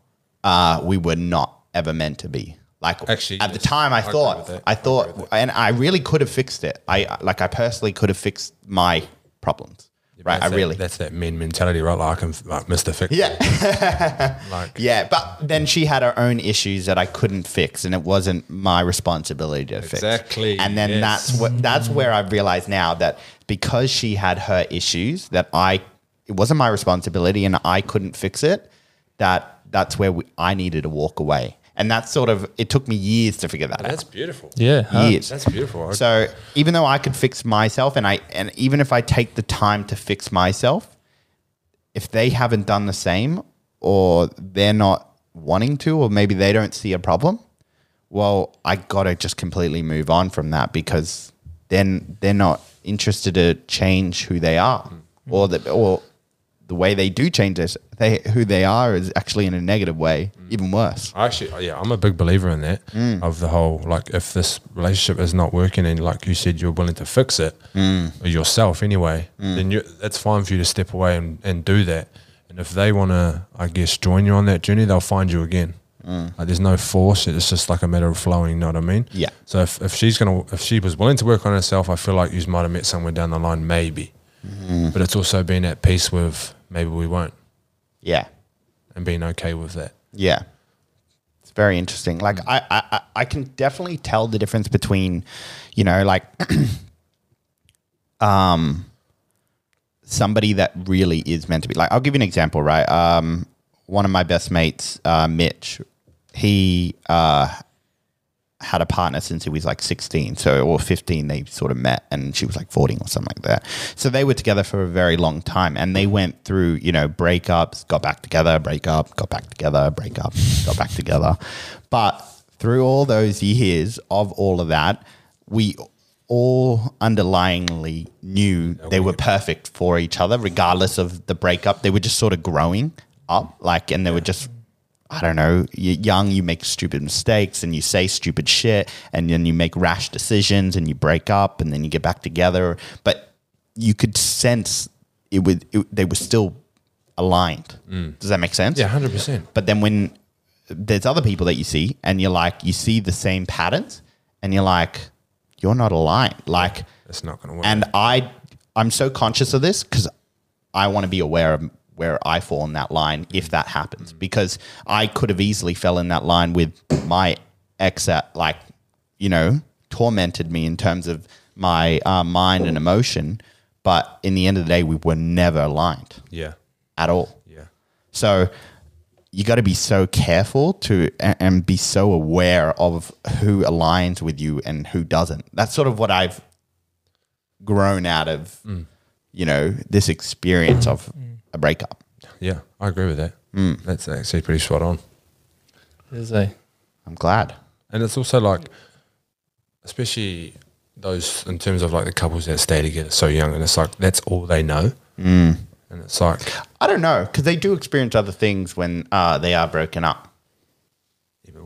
uh, we were not ever meant to be. Like Actually, at the time, I, I thought. I I thought, and I really could have fixed it. I like, I personally could have fixed my problems. right, I that- really, That's that men mentality, right? Like I can, like Mister Fix. yeah. Like Yeah, but then she had her own issues that I couldn't fix, and it wasn't my responsibility to fix. Exactly, And then yes. that's what that's where I've realized now that because she had her issues, that I it wasn't my responsibility, and I couldn't fix it. That that's where we, I needed to walk away, and that's sort of it took me years to figure that out that's beautiful. Yeah. huh? years. That's beautiful. So even though I could fix myself, and I and even if I take the time to fix myself, if they haven't done the same, or they're not wanting to, or maybe they don't see a problem, well, I gotta just completely move on from that because then they're not interested to change who they are, mm. or that, or the way they do change this, they who they are is actually in a negative way, even worse. I Actually, yeah, I'm a big believer in that Mm. of the whole like if this relationship is not working and like you said you're willing to fix it Mm. yourself anyway, then you that's fine for you to step away and, and do that. And if they want to, I guess, join you on that journey, they'll find you again. Like there's no force; it's just like a matter of flowing. You know what I mean? Mm. Yeah. So if, if she's gonna, if she was willing to work on herself, I feel like you might have met somewhere down the line, maybe. Mm-hmm. But it's also being at peace with maybe we won't, Yeah. and being okay with that. Yeah. It's very interesting. Like I, I, I- I can definitely tell the difference between, you know, like um somebody that really is meant to be like I'll give you an example, right? Um one of my best mates, uh, Mitch, he uh had a partner since he was like 16 so or 15 they sort of met and she was like 14 or something like that. So they were together for a very long time and they went through you know breakups got back together break up got back together break up got back together. But through all those years of all of that we all underlyingly knew they were perfect for each other regardless of the breakup. They were just sort of growing up like and they were just I don't know, you're young, you make stupid mistakes and you say stupid shit and then you make rash decisions and you break up and then you get back together. But you could sense it would, it, they were still aligned. Mm. Does that make sense? Yeah, hundred percent. But then when there's other people that you see and you're like, you see the same patterns and you're like, you're not aligned. Like, It's not going to work. and I, I'm so conscious of this because I want to be aware of where I fall in that line if mm-hmm. that happens because I could have easily fell in that line with my ex at like, you know, tormented me in terms of my uh, mind and emotion. But in the end of the day, we were never aligned Yeah. at all. Yeah. So you got to be so careful to and be so aware of who aligns with you and who doesn't. That's sort of what I've grown out of, mm. you know, this experience of mm. A breakup. Yeah. I agree with that. That's actually pretty spot on. There's a I'm glad. And it's also like, especially those in terms of like the couples that stay together so young, and it's like that's all they know. Mm. And it's like, I don't know because they do experience other things when uh, they are broken up.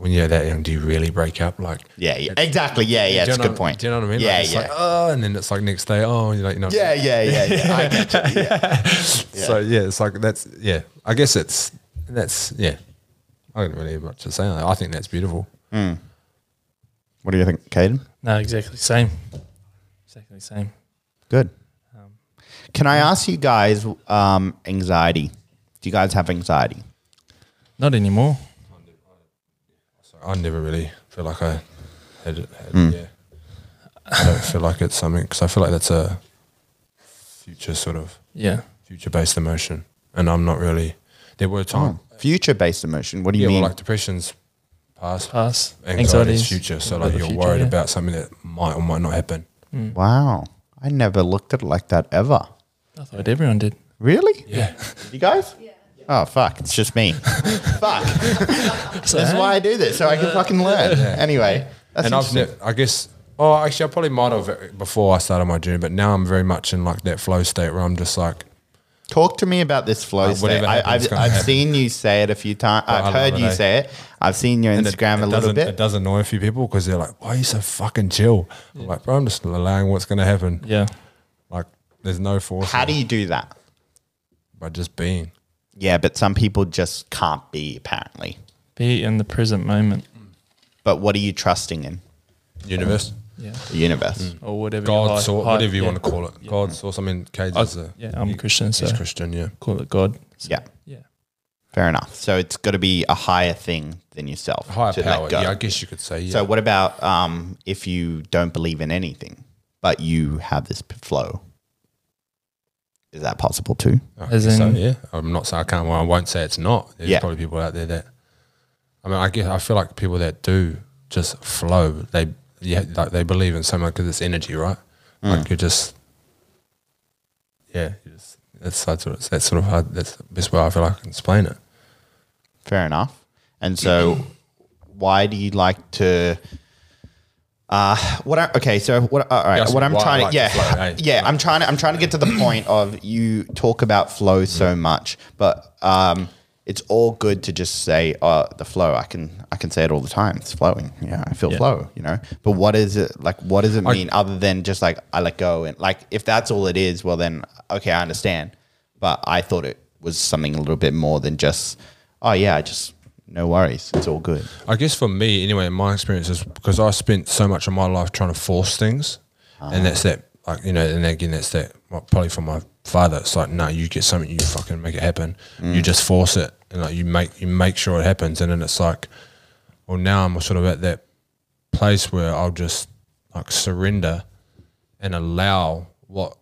Yeah, but when you're that young, do you really break up? Like, Yeah, yeah, exactly. Yeah, yeah, do you it's a good point. Do you know what I mean? Yeah, like, it's yeah. Like, oh, and then it's like next day, oh, you're like, you know. yeah, yeah, yeah, yeah. I get you. Yeah. So yeah, it's like that's yeah. I guess it's that's yeah. I don't really have much to say on that. I think that's beautiful. What do you think, Cayden? no exactly same. Exactly the same. Good. Can I ask you guys um, anxiety? Do you guys have anxiety? Not anymore. So I never really feel like I had, it- had hmm. yeah. I don't feel like it's something because I feel like that's a future sort of Yeah. future based emotion, and I'm not really. There were times, oh, Future based emotion. What do you yeah, mean? well, like depression's past, Past anxiety is anxieties future. So like you're future, worried yeah. about something that might or might not happen. Hmm. wow. I never looked at it like that ever. I thought everyone did. Really? Yeah, You guys? Yeah. Oh, fuck. It's just me. fuck. So, That's why I do this, so I can fucking learn. Anyway. That's and I've ne- I guess. Oh, actually, I probably might have before I started my journey, but now I'm very much in like that flow state where I'm just like, Talk to me about this flow Uh, state. whatever I, I've, I've seen you say it a few times. I I've heard it, you eh? say it. I've seen your And it- Instagram it a little bit. It does annoy a few people because they're like, "Why are you so fucking chill?" I'm like, "Bro, I'm just allowing what's going to happen. yeah. Like, there's no force. How in do you do that? by just being? Yeah, but some people just can't be, apparently. Be in the present moment. But what are you trusting in? Universe, Yeah. The universe. Or whatever. you God, high- source, high- whatever you yeah. want to call it. Yeah. God, source. I mean, Cage I- is a yeah, I'm Christian, so he's Christian. Yeah, call it God. So, Yeah. Yeah. Fair enough. So it's got to be a higher thing than yourself. higher to let power. go. Yeah, I guess you could say. Yeah. So what about um, if you don't believe in anything, but you have this p- flow? Is that possible too? I As guess so, yeah, I'm not saying I can't. Well, I won't say it's not. There's Yeah. probably people out there that. I mean, I guess I feel like people that do just flow. They yeah, like they believe in something because it's energy, right? Mm. Like you're just. Yeah, you just, that's that's sort of, that's sort of hard. That's the best way I feel like I can explain it. Fair enough. And so, why do you like to? Uh, what? I, okay, so what? All right, Yes, what I'm trying like to, yeah, flow, eh? yeah, I'm trying to, I'm trying to get to the point of you talk about flow so much, but um, it's all good to just say, oh, the flow. I can, I can say it all the time. It's flowing. Yeah, I feel Yeah. flow. You know, but what is it like? What does it mean other than just like I let go and like if that's all it is? Well, then okay, I understand. But I thought it was something a little bit more than just, oh yeah, I just no worries, it's all good. I guess for me, anyway, my experience is because I spent so much of my life trying to force things, and that's that, like you know, and again, that's that. Probably from my father, it's like, no, you get something, you fucking make it happen. You mm. just force it, and like you make you make sure it happens, and then it's like, well, now I'm sort of at that place where I'll just like surrender and allow what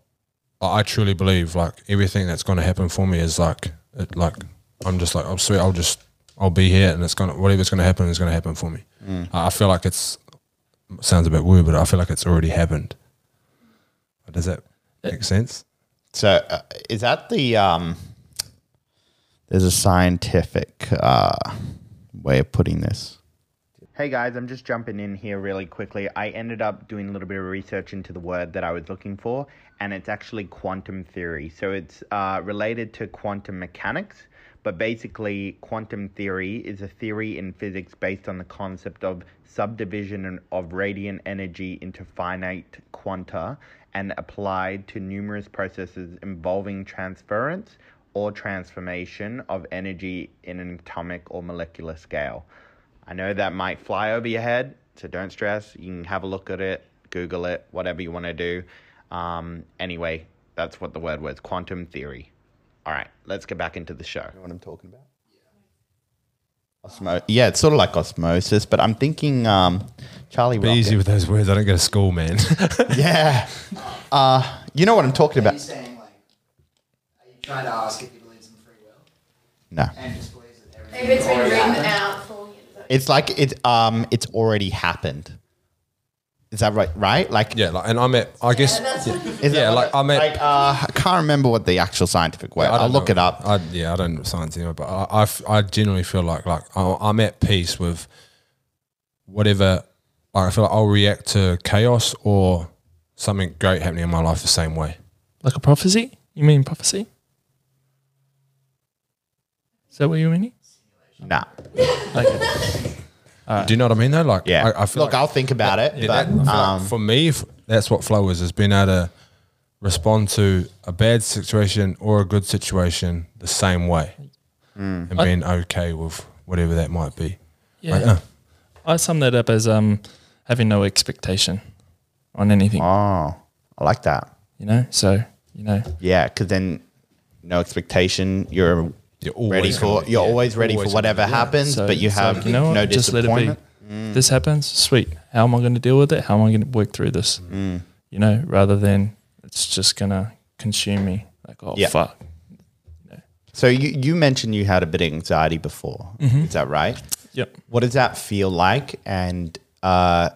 I truly believe. Like everything that's going to happen for me is like, it, like I'm just like, I'm sweet. I'll just, I'll be here, and it's gonna whatever's going to happen is going to happen for me. I I feel like it's sounds a bit weird, but I feel like it's already happened. Does that make sense? So uh, is that the um? There's a scientific uh, way of putting this. Hey guys, I'm just jumping in here really quickly. I ended up doing a little bit of research into the word that I was looking for, and it's actually quantum theory. So it's uh, related to quantum mechanics, but basically, quantum theory is a theory in physics based on the concept of subdivision of radiant energy into finite quanta and applied to numerous processes involving transference or transformation of energy in an atomic or molecular scale. I know that might fly over your head, so don't stress. You can have a look at it, Google it, whatever you want to do. Um, anyway, that's what the word was quantum theory. All right, let's get back into the show. You know what I'm talking about? Osmo- yeah, it's sort of like osmosis, but I'm thinking um, Charlie Be Rocket. easy with those words. I don't go to school, man. yeah. Uh, you know what I'm talking Are you about? saying like, are you trying to ask if he believes in free will No. and just believes that everything Maybe it's been already written happened? out for you. It's like it um it's already happened. Is that right? Right? Like yeah, like, and I'm at. I guess. that's yeah, what- is yeah, like I'm at. like uh, I can't remember what the actual scientific word. Yeah, I'll look know. it up. I, yeah, I don't know science anyway, but I, I genuinely feel like like I- I'm at peace with whatever. I feel like I'll react to chaos or something great happening in my life the same way. Like a prophecy? You mean prophecy? Is that what you mean? Nah. Okay. Do you know what I mean? Though, like, Yeah. I, I feel look, like, I'll think about it. yeah, but that- I feel like um, for me, that's what flow is: is being able to respond to a bad situation or a good situation the same way, Mm. and being okay with whatever that might be. Yeah. Like, uh, I sum that up as um having no expectation on anything. oh, I like that. You know? So, you know, Yeah, because then no expectation. You're You're always ready gonna for. you're yeah, always ready always for whatever gonna be, yeah. happens, so but you have like, you know what? no just let it be. disappointment. This happens, sweet. How am I going to deal with it? How am I going to work through this? Mm. You know, rather than it's just going to consume me. Like, oh, Yeah. fuck. So you you mentioned you had a bit of anxiety before. Mm-hmm. Is that right? Yep. What does that feel like? And uh,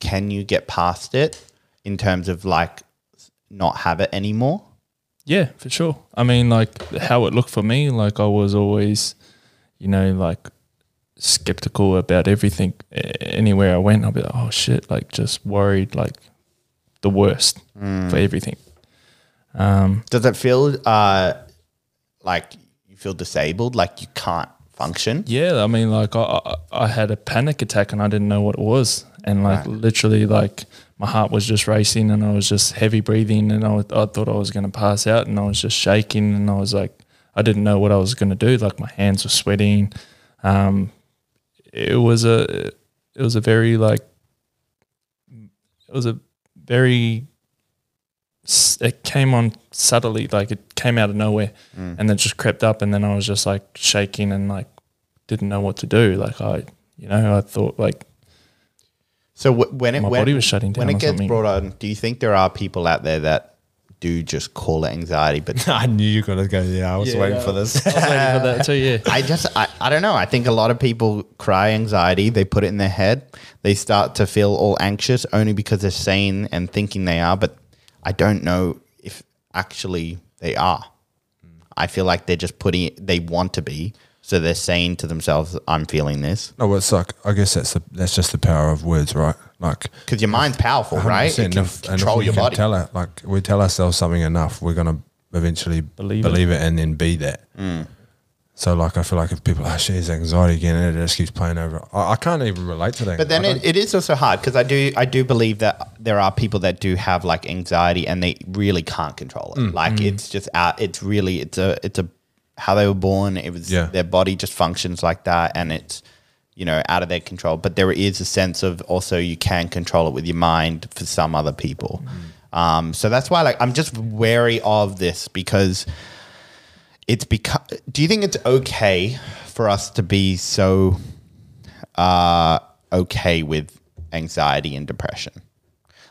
can you get past it in terms of like not have it anymore? Yeah, for sure. I mean, like how it looked for me, like I was always, you know, like skeptical about everything. Anywhere I went, I'd be like, oh shit, like just worried, like the worst for everything. Um, Does it feel uh, like you feel disabled, like you can't function? yeah, I mean, like I, I, I had a panic attack and I didn't know what it was, and like Right. literally, like my heart was just racing and I was just heavy breathing and I, was- I thought I was going to pass out and I was just shaking and I was like, I didn't know what I was going to do. Like my hands were sweating. Um, it was a, it was a very like, it was a very, it came on subtly, like it came out of nowhere and then just crept up and then I was just like shaking and like didn't know what to do. Like I, you know, I thought like So w- when it My when, body was shutting when it gets something. brought on, do you think there are people out there that do just call it anxiety? But I knew you were gonna go. Yeah, I was waiting for this. I was waiting for that too. Yeah. I just I, I don't know. I think a lot of people cry anxiety. They put it in their head. They start to feel all anxious only because they're saying and thinking they are, but I don't know if actually they are. I feel like they're just putting they want to be. So they're saying to themselves, I'm feeling this. No, well, it's like I guess that's the, that's just the power of words, right? Like Because your mind's powerful, right? 100%, It and can if- and if control we your can body. Tell it, like we tell ourselves something enough, we're gonna eventually Believe believe, it. it. and then be that. Mm. So, like, I feel like if people, oh, shit, it's anxiety again, and it just keeps playing over. I, I can't even relate to that. But then it, it is also hard because I do I do believe that there are people that do have like anxiety and they really can't control Mm. it. Like it's just out. It's really it's a it's a how they were born. It was Yeah. their body just functions like that, and it's you know out of their control. But there is a sense of also you can control it with your mind for some other people. Mm. Um, so that's why like I'm just wary of this because it's because. Do you think it's okay for us to be so uh, okay with anxiety and depression?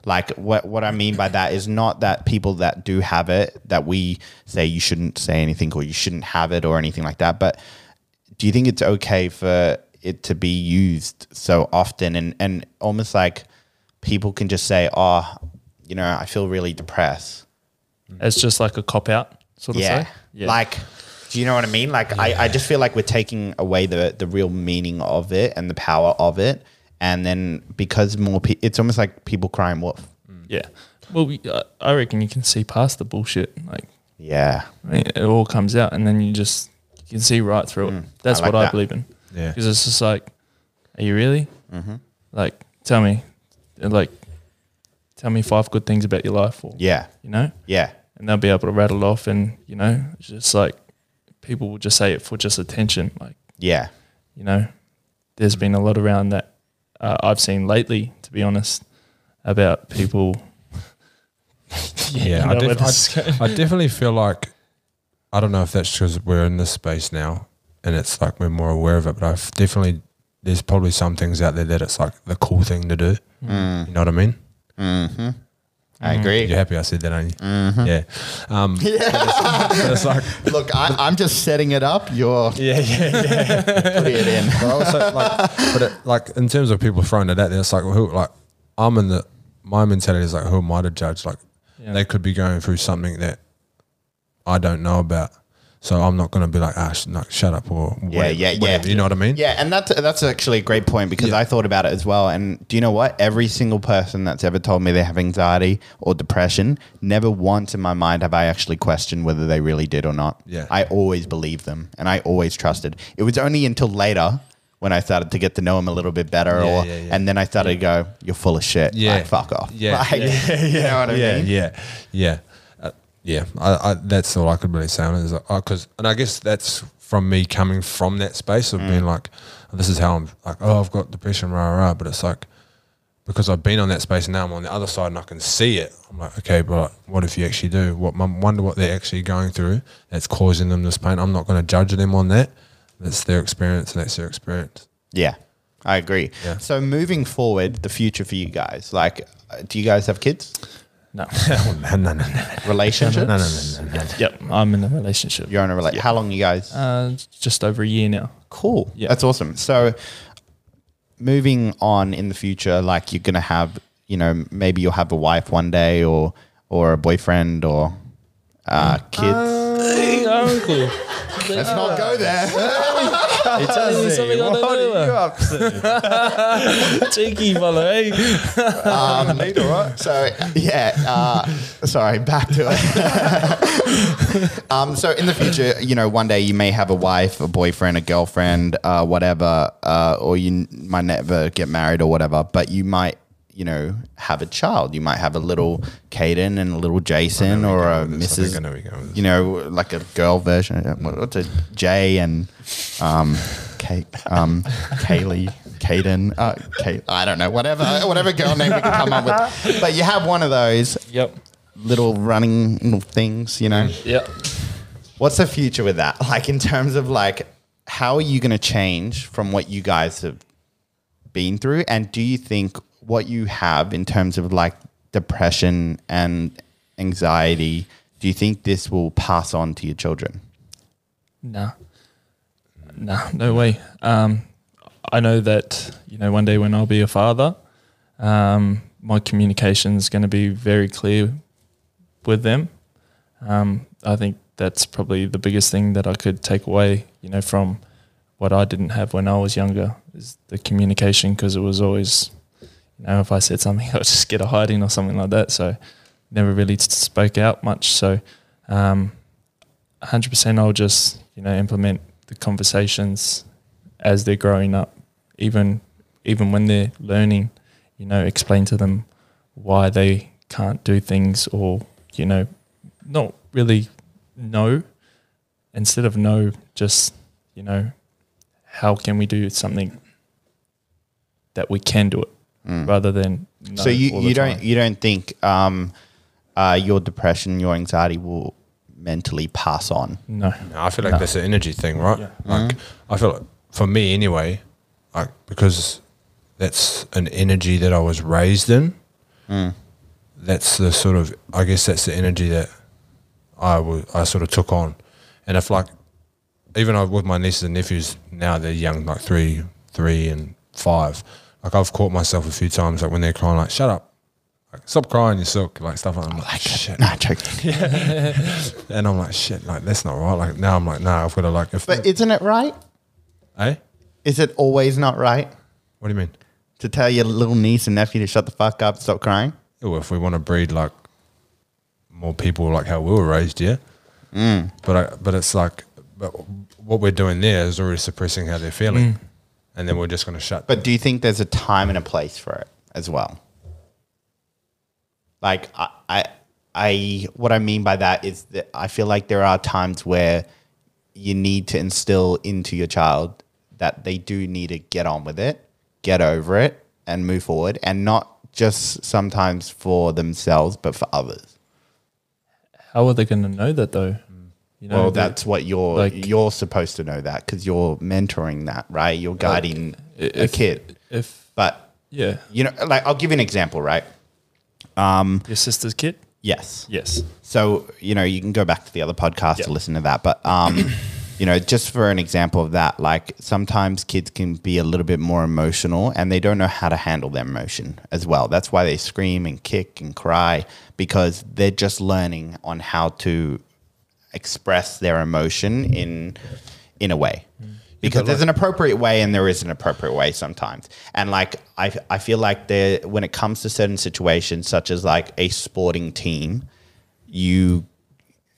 Like what what I mean by that is not that people that do have it that we say you shouldn't say anything or you shouldn't have it or anything like that. But do you think it's okay for it to be used so often and and almost like people can just say, oh, you know, I feel really depressed. It's just like a cop out sort of Yeah. say. Yeah. Like, do you know what I mean? Like, I, I just feel like we're taking away the, the real meaning of it and the power of it. And then because more people, it's almost like people crying wolf. yeah. Well, we, uh, I reckon you can see past the bullshit. Like, Yeah. I mean, it all comes out, and then you just you can see right through it. That's Mm. I like what I that. believe in. Yeah. Because it's just like, are you really? Mm-hmm. Like, tell me, like, tell me five good things about your life, or Yeah. you know, Yeah. and they'll be able to rattle off, and you know, it's just like people will just say it for just attention. Like, Yeah. you know, there's been a lot around that uh, I've seen lately, to be honest, about people. yeah, I, def- where this is I. I definitely feel like I don't know if that's because we're in this space now, and it's like we're more aware of it. But I've definitely there's probably some things out there that it's like the cool thing to do. Mm. You know what I mean? Mm-hmm. I agree. You're happy I said that, aren't you? Mm-hmm. Yeah. Um, but it's, it's like Look, I, I'm just setting it up. You're yeah, yeah, yeah. putting it in. but also like, but it, like in terms of people throwing it out there, it's like who like I'm in the my mentality is like who am I to judge? Like Yeah. they could be going through something that I don't know about, so I'm not going to be like ah sh- like shut up or Yeah, whatever, yeah, yeah. whatever, You know what I mean? Yeah, and that's that's actually a great point because I thought about it as well. And do you know what? Every single person that's ever told me they have anxiety or depression, never once in my mind have I actually questioned whether they really did or not. Yeah. I always believed them and I always trusted. It was only until later when I started to get to know them a little bit better, Yeah, or yeah, yeah. and then I started to go, "You're full of shit." Yeah. like, fuck off. Yeah. Like, you know what I yeah, mean? yeah, yeah, yeah. I, I, that's all I could really say on it. Is like, because, and I guess that's from me coming from that space of Mm. being like, this is how I'm like, oh, I've got depression, rah rah. rah. But it's like because I've been on that space and now I'm on the other side and I can see it. I'm like, okay, but what if you actually do? What I wonder what they're actually going through that's causing them this pain. I'm not going to judge them on that. That's their experience and that's their experience. Yeah, I agree. Yeah. So moving forward, the future for you guys, like, uh, do you guys have kids? No. no, no, no, no, Relationships? no, no, no, no. yep. I'm in a relationship. You're in a relationship. How long you guys? Uh, just over a year now. cool. yeah. That's awesome. So moving on in the future, like you're gonna have, you know, maybe you'll have a wife one day, or or a boyfriend, or uh, kids. Hey, uncle. Let's not go there. You're telling me something I don't know. up to? Cheeky fella, eh? Um, so yeah, uh, sorry, back to it. um, so in the future, you know, one day you may have a wife, a boyfriend, a girlfriend, uh, whatever, uh, or you n- might never get married or whatever, but you might, you know, have a child. You might have a little Cayden and a little Jason know or a going with this. I think Mrs. Know you're going. You know, like a girl version. What- What's a Jay and um, Kate, um, Kaylee, Caden, uh, Kate, I don't know, whatever, whatever girl name we can come up with. But you have one of those Yep. little running little things, you know. Yep. What's the future with that? Like in terms of like, how are you going to change from what you guys have been through? And do you think what you have in terms of like depression and anxiety, do you think this will pass on to your children? Nah. Nah, no way. Um, I know that, you know, one day when I'll be a father, um, my communication is going to be very clear with them. Um, I think that's probably the biggest thing that I could take away, you know, from what I didn't have when I was younger is the communication because it was always, you know, if I said something, I would just get a hiding or something like that. So never really spoke out much. So, um, 100% I'll just, you know, implement the conversations as they're growing up, even even when they're learning, you know, explain to them why they can't do things or, you know, not really no. Instead of no, just, you know, how can we do something that we can do it rather than no so you, you don't time. you don't think um, uh, your depression, your anxiety will mentally pass on? no. No, I feel like No. that's an energy thing, right? Yeah. Like I feel like for me anyway, like because that's an energy that I was raised in. That's the sort of I guess that's the energy that I was I sort of took on, and if like even I, with my nieces and nephews now they're young like three three and five like I've caught myself a few times like when they're crying like shut up. Like stop crying you silk like stuff like, I'm like shit. Nah, joking. and I'm like shit like that's not right. Like now I'm like nah I've got to like if But isn't it right? eh? Is it always not right? What do you mean? To tell your little niece and nephew to shut the fuck up, stop crying? Oh, if we want to breed like more people like how we were raised, yeah. But I, but it's like, but what we're doing there is already suppressing how they're feeling, and then we're just going to shut. But do you think there's a time and a place for it as well? Like I, I, I what I mean by that is that I feel like there are times where you need to instill into your child that they do need to get on with it, get over it, and move forward, and not just sometimes for themselves, but for others. How are they going to know that though? You know, well, the- that's what you're like- you're supposed to know that because you're mentoring that, right? You're guiding a if- kid. If But yeah, you know, like I'll give you an example, right? Um, your sister's kid. Yes. Yes. So you know, you can go back to the other podcast Yeah. to listen to that. But um, you know, just for an example of that, like sometimes kids can be a little bit more emotional, and they don't know how to handle their emotion as well. That's why they scream and kick and cry because they're just learning on how to express their emotion in in a way. Because there's an appropriate way and there is an appropriate way sometimes. And like I I feel like there when it comes to certain situations such as like a sporting team, you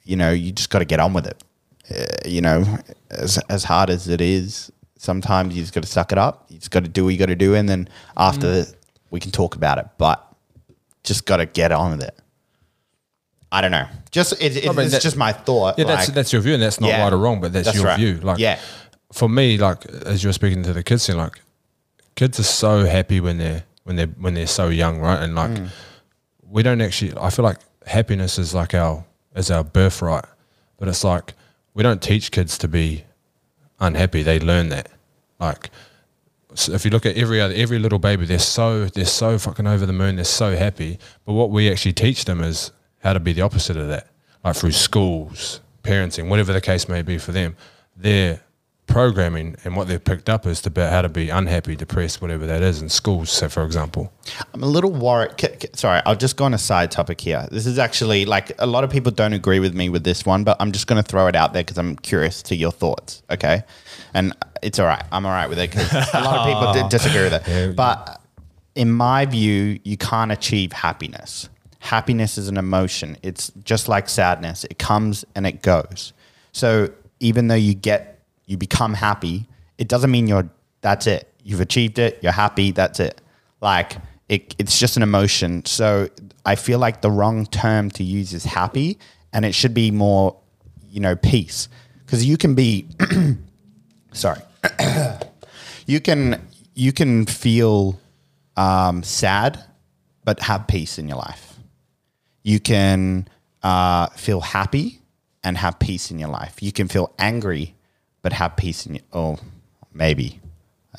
you know, you just got to get on with it. Uh, you know, as as hard as it is, sometimes you just got to suck it up. You just got to do what you got to do and then after we can talk about it. But just got to get on with it. I don't know. Just it, it, I mean, it's that- just my thought. Yeah, that's like- that's your view, and that's not Yeah. right or wrong, but that's, That's your right. view. Like, Yeah. for me, like as you're speaking to the kids, thing, like kids are so happy when they're when they're when they're so young, right? And like Mm. we don't actually. I feel like happiness is like our is our birthright, but it's like we don't teach kids to be unhappy. They learn that. Like so if you look at every other every little baby, they're so they're so fucking over the moon. They're so happy. But what we actually teach them is how to be the opposite of that, like through schools, parenting, whatever the case may be for them. Their programming and what they've picked up is about how to be unhappy, depressed, whatever that is in schools. So, for example, I'm a little worried. K- k- Sorry, I'll just go on a side topic here. This is actually like a lot of people don't agree with me with this one, but I'm just going to throw it out there because I'm curious to your thoughts. Okay, and it's all right. I'm all right with it because a lot of people di- disagree with it. But in my view, you can't achieve happiness. Happiness is an emotion. It's just like sadness. It comes and it goes. So even though you get you become happy, it doesn't mean you're that's it. You've achieved it, you're happy, that's it. Like it, it's just an emotion. So I feel like the wrong term to use is happy and it should be more, you know, peace. Because you can be sorry. you can you can feel um, sad but have peace in your life. You can uh, feel happy and have peace in your life. You can feel angry but have peace in your. Oh, maybe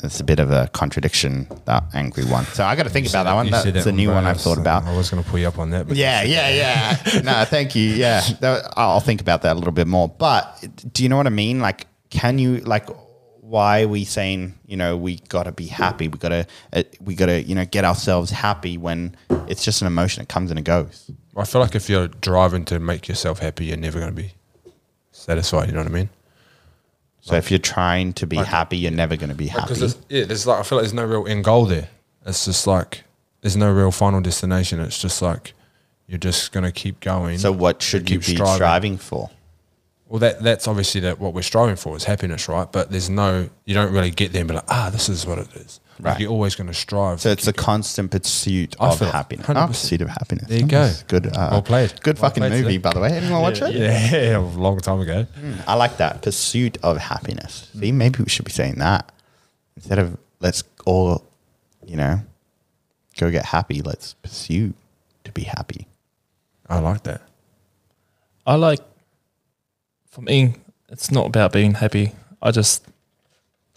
it's a bit of a contradiction that angry one. So I got to think about that one. That's that a new one I've thought about. I was going to pull you up on that, but Yeah, yeah, yeah. no, thank you. Yeah, That- I'll think about that a little bit more. But do you know what I mean? Like, can you like? Why are we saying you know we got to be happy? We got to uh, we got to you know get ourselves happy when it's just an emotion. It comes and it goes. I feel like if you're driving to make yourself happy, you're never going to be satisfied. You know what I mean? So if you're trying to be happy, you're never going to be happy. There's, yeah, there's like I feel like there's no real end goal there. It's just like there's no real final destination. It's just like you're just gonna keep going. So what should you Keep be striving. striving for? well, that that's obviously that what we're striving for is happiness, right? But there's no you don't really get there and be like, ah, this is what it is. Like Right. you're always gonna strive. So it's a constant pursuit I of feel happiness. 100%. Oh, pursuit of happiness. There you go. Nice. Good. Uh, Well played. Good Well fucking played movie, today. by the way. Anyone watch it? yeah, a long time ago. I like that pursuit of happiness. See, maybe we should be saying that instead of let's all, you know, go get happy. Let's pursue to be happy. I like that. I like, for me, it's not about being happy. I just,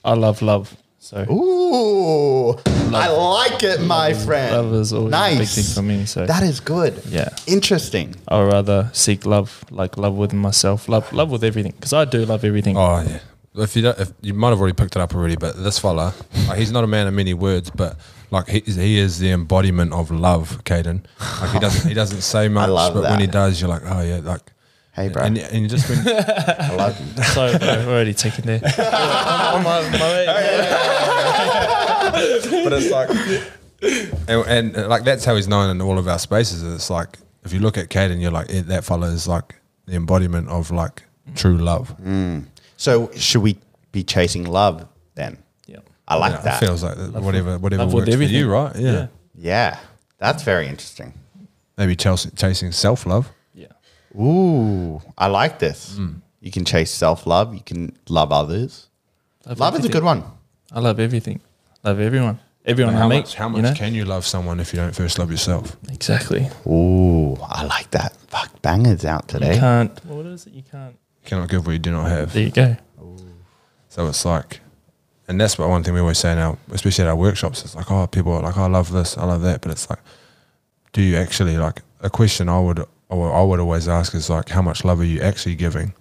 I love love. So Ooh, I like it, my friend. love is always a big nice. thing for me. So That is good. Yeah. Interesting. I'd rather seek love, like love within myself, love, love with everything, because I do love everything. Oh yeah. If you don't, if you might have already picked it up already, but this fella, like, he's not a man of many words, but like he, he is the embodiment of love, Cayden. Like he doesn't he doesn't say much, love but when he does, you're like, oh yeah, like. Hey, bro. And, and you just been, I love you. So I've already taken there. On my- my way. but it's like, and, and uh, like that's how he's known in all of our spaces. It's like if you look at Cayden, you're like eh, that fella is like the embodiment of like true love. So should we be chasing love then? Yeah. I like Yeah, that. It feels like that whatever whatever love works for everything. you, right? Yeah. Yeah. yeah, that's very interesting. Maybe chasing, chasing self love. Yeah. Ooh, I like this. Hmm. You can chase self love. You can love others. Love is a good one. I love everything. Love everyone. Everyone I How meet. much? How you much know? can you love someone if you don't first love yourself? Exactly. Ooh, I like that. Fuck, bangers out You today. can't. What is it? You can't. You cannot give what you do not have. There you go. So it's like, and that's what one thing we always say now, especially at our workshops. It's like, oh, people are like, oh, I love this, I love that, but it's like, do you actually like a question I would I would always ask is like, how much love are you actually giving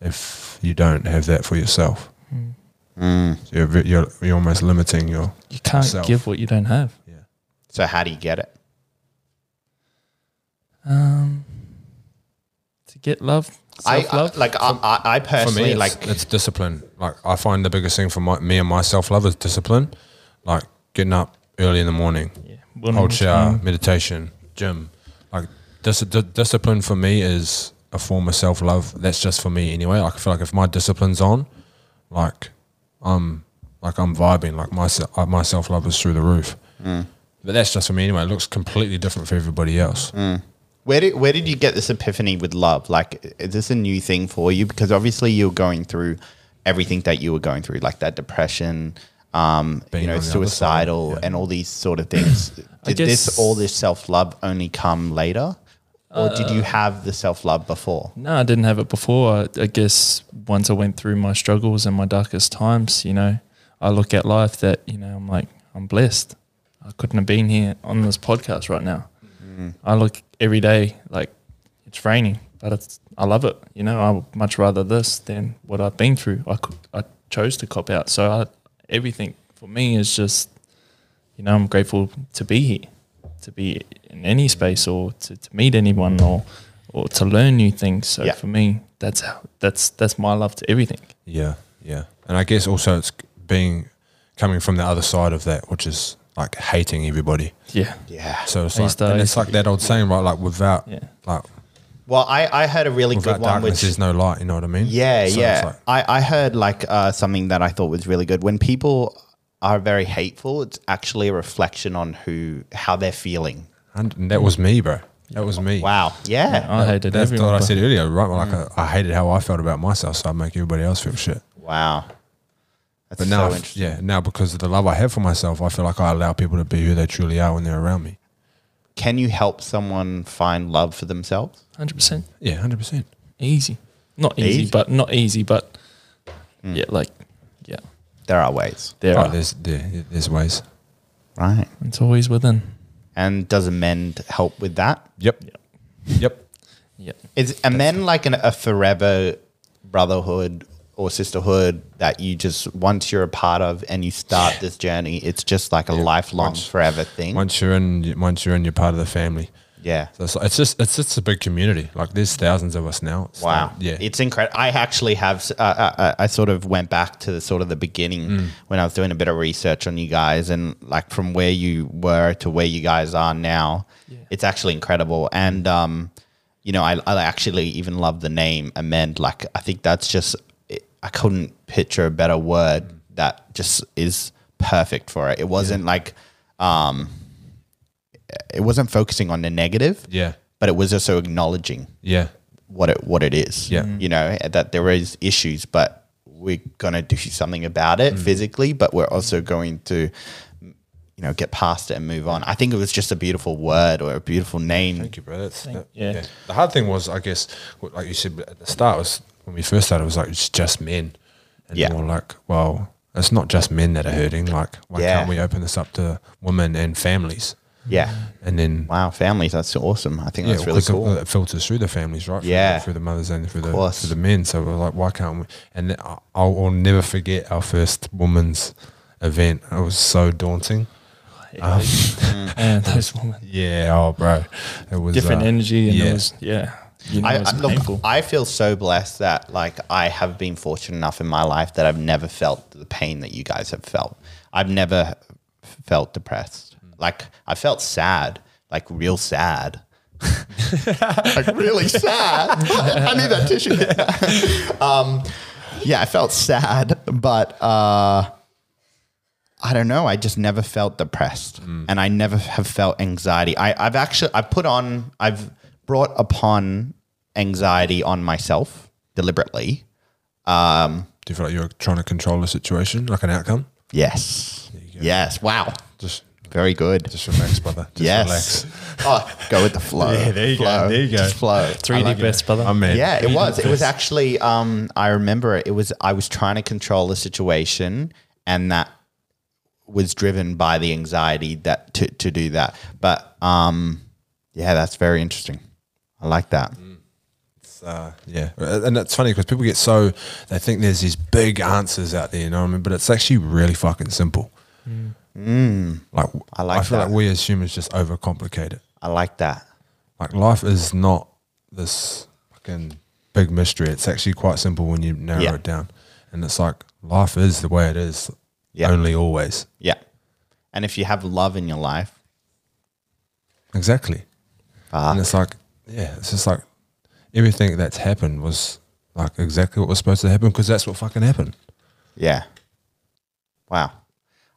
if you don't have that for yourself? Mm. So you're, you're you're almost limiting your You can't Self. give what you don't have. yeah. So how do you get it? Um, to get love, I, self love. I like I, I, I For personally me, it's, like it's discipline. Like I find the biggest thing for my, me and my self love is discipline. Like getting up early in the morning, yeah. Cold shower, routine. meditation, gym. Like dis- di- discipline for me is a form of self love. That's just for me anyway. Like I feel like if my discipline's on, like I'm like I'm vibing. Like my uh, my self love is through the roof. But that's just for me anyway. It looks completely different for everybody else. Where did where did you get this epiphany with love? Like, is this a new thing for you? Because obviously you're going through everything that you were going through, like that depression, um, you know, on the other side, suicidal, yeah. and all these sort of things. Did this all this self love only come later, or did Uh, you have the self love before? No, I didn't have it before. I, I guess once I went through my struggles and my darkest times, you know, I look at life that, you know, I'm like, I'm blessed. I couldn't have been here on this podcast right now. I look every day like it's raining, but it's, I love it. You know, I would much rather this than what I've been through. I, could, I chose to cop out. So I, everything for me is just, you know, I'm grateful to be here, to be in any space or to, to meet anyone or, or to learn new things. So Yeah. for me, that's how, that's, that's my love to everything. Yeah, yeah. And I guess also it's being coming from the other side of that, which is like hating everybody. Yeah. Yeah. So it's I like, to- and it's like that old saying, right? Like without, Yeah. like Well, I, I heard a really without good one, darkness, which there's no light. You know what I mean? Yeah, So yeah. like- I, I heard like uh, something that I thought was really good. When people are very hateful, it's actually a reflection on who how they're feeling. And that was me, bro. That was me. Wow. Yeah. I hated That's everyone. what I said earlier, right? Like mm. I, I hated how I felt about myself, so I make everybody else feel shit. Wow. That's But now, so interesting. yeah, now because of the love I have for myself, I feel like I allow people to be who they truly are when they're around me. Can you help someone find love for themselves? 100%. Yeah, hundred percent. Easy. Not easy, Easy? but not easy, but mm. yeah, like, yeah, There are ways, there Oh, are. there's there, there's ways. right? It's always within. And does A Amend help with that? Yep. Yep. Yep. Yeah. Is Amend like an, a forever brotherhood or sisterhood that you just once you're a part of and you start this journey, it's just like a lifelong, Once- forever thing. Once you're in, once you're in, you're part of the family. Yeah. So it's, it's just it's just a big community. Like there's thousands of us now. It's Wow. like- yeah. It's incredible. I actually have, uh, uh, I sort of went back to the sort of the beginning Mm. when I was doing a bit of research on you guys and like from where you were to where you guys are now. It's actually incredible. And, um, you know, I, I actually even love the name Amend. Like, I think that's just, it, I couldn't picture a better word that just is perfect for it. It wasn't like, um, it wasn't focusing on the negative, yeah. but it was also acknowledging Yeah. what it what it is. Yeah. Mm. You know, that there is issues, but we're gonna do something about Mm. it physically, but we're also going to you know, get past it and move on. I think it was just a beautiful word or a beautiful name. Thank you, bro. That, yeah. yeah. The hard thing was, I guess, like you said at the start, was when we first started, it was like it's just men, and Yeah. yeah. we're like, well, it's not just men that are hurting. Like, why Yeah. can't we open this up to women and families? Yeah. And then Wow, families, that's awesome. I think that's really because it- cool. It filters through the families, right? Through Yeah. the, through the mothers and through the course. through the men. So we're like, why can't we? And then I- I'll, I'll never forget our first women's event. It was so daunting. Um, and those women, Yeah, oh, bro, it was different uh, energy, and yeah. it was, yeah, you know, I, it was I, look. I feel so blessed that like I have been fortunate enough in my life that I've never felt the pain that you guys have felt. I've never felt depressed. Like I felt sad, like real sad. like really sad. I need that tissue. um, yeah, I felt sad, but uh, I don't know. I just never felt depressed, and I never have felt anxiety. I, I've actually I've put on I've brought upon anxiety on myself deliberately. Um, Do you feel like you're trying to control the situation, like an outcome? yes, yes. Wow. Just Very good. Just relax, brother. Just yes. relax. Oh, go with the flow. Yeah, there you go, Flow. there you go. Just flow. Three D best, brother. I'm man. Yeah, it was. It was actually. Um, I remember it. It was. I was trying to control the situation, and that was driven by the anxiety that to to do that. But um, yeah, that's very interesting. I like that. uh, yeah, and it's funny because people get so they think there's these big answers out there, you know what I mean? But it's actually really fucking simple. Like I like I feel that. like we as humans just overcomplicate it. I like that. Like life is not this fucking big mystery. It's actually quite simple when you narrow Yeah. it down, and it's like life is the way it is, Yeah. only always. Yeah, and if you have love in your life, Exactly. ah, And it's like, yeah, it's just like everything that's happened was like exactly what was supposed to happen because that's what fucking happened. Yeah. Wow.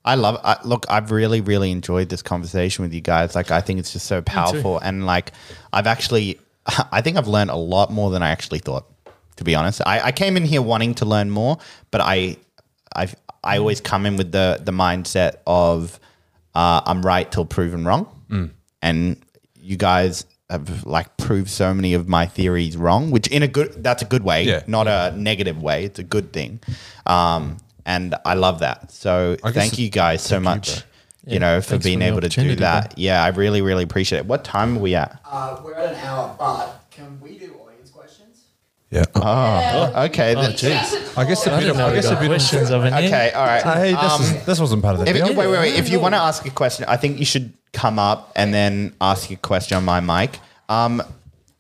I love I, look, I've really, really enjoyed this conversation with you guys. Like I think it's just so powerful and like I've actually I think I've learned a lot more than I actually thought, to be honest. I, I came in here wanting to learn more, but I I've I always come in with the the mindset of uh, I'm right till proven wrong. And you guys have like proved so many of my theories wrong, which in a good that's a good way, Yeah. not a negative way. It's a good thing. Um, and I love that. So thank you guys so thank you, much, you, Yeah, know, for being for able to do that. bro. Yeah, I really, really appreciate it. What time are we at? Uh, we're at an hour, but can we do audience questions? Yeah. Oh, okay. Oh, then- jeez. I guess the I bit didn't of, know I guess the got bit questions of, of okay, all right. Hey, this, Um, is, this wasn't part of the If, deal. wait, wait, wait. If you want to ask a question, I think you should come up and then ask a question on my mic. Um,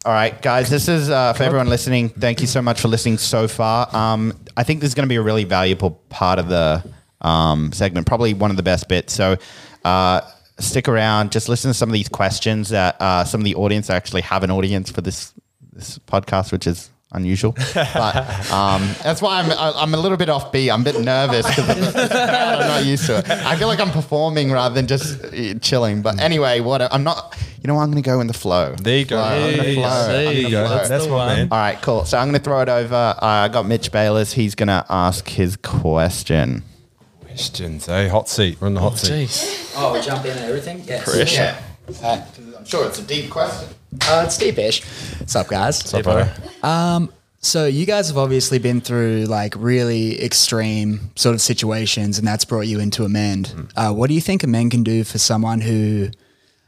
all right, guys, this is uh, for everyone listening. Thank you so much for listening so far. Um, I think this is going to be a really valuable part of the um, segment, probably one of the best bits. So uh, stick around, just listen to some of these questions that uh, some of the audience actually have an audience for this this podcast, which is unusual. But um, that's why I'm I- I'm a little bit offbeat. I'm a bit nervous because I'm not used to it. I feel like I'm performing rather than just uh, chilling. But anyway, what I'm not. You know, what? I'm going to go in the flow. There you go. Flow. I'm gonna There you flow. go. I'm gonna you go. flow. That's, that's the what, one. man. All right, cool. So I'm going to throw it over. Uh, I got Mitch Bayless. He's going to ask his question. Questions, hey? Hot seat. We're in the hot seat. Jeez. Oh, we jump in and everything? Yes. Pressure. Uh, I'm sure it's a deep question. Uh, it's deep-ish. What's up, guys? What's up, bro? So you guys have obviously been through like really extreme sort of situations, and that's brought you into Amend. Uh, what do you think Amend can do for someone who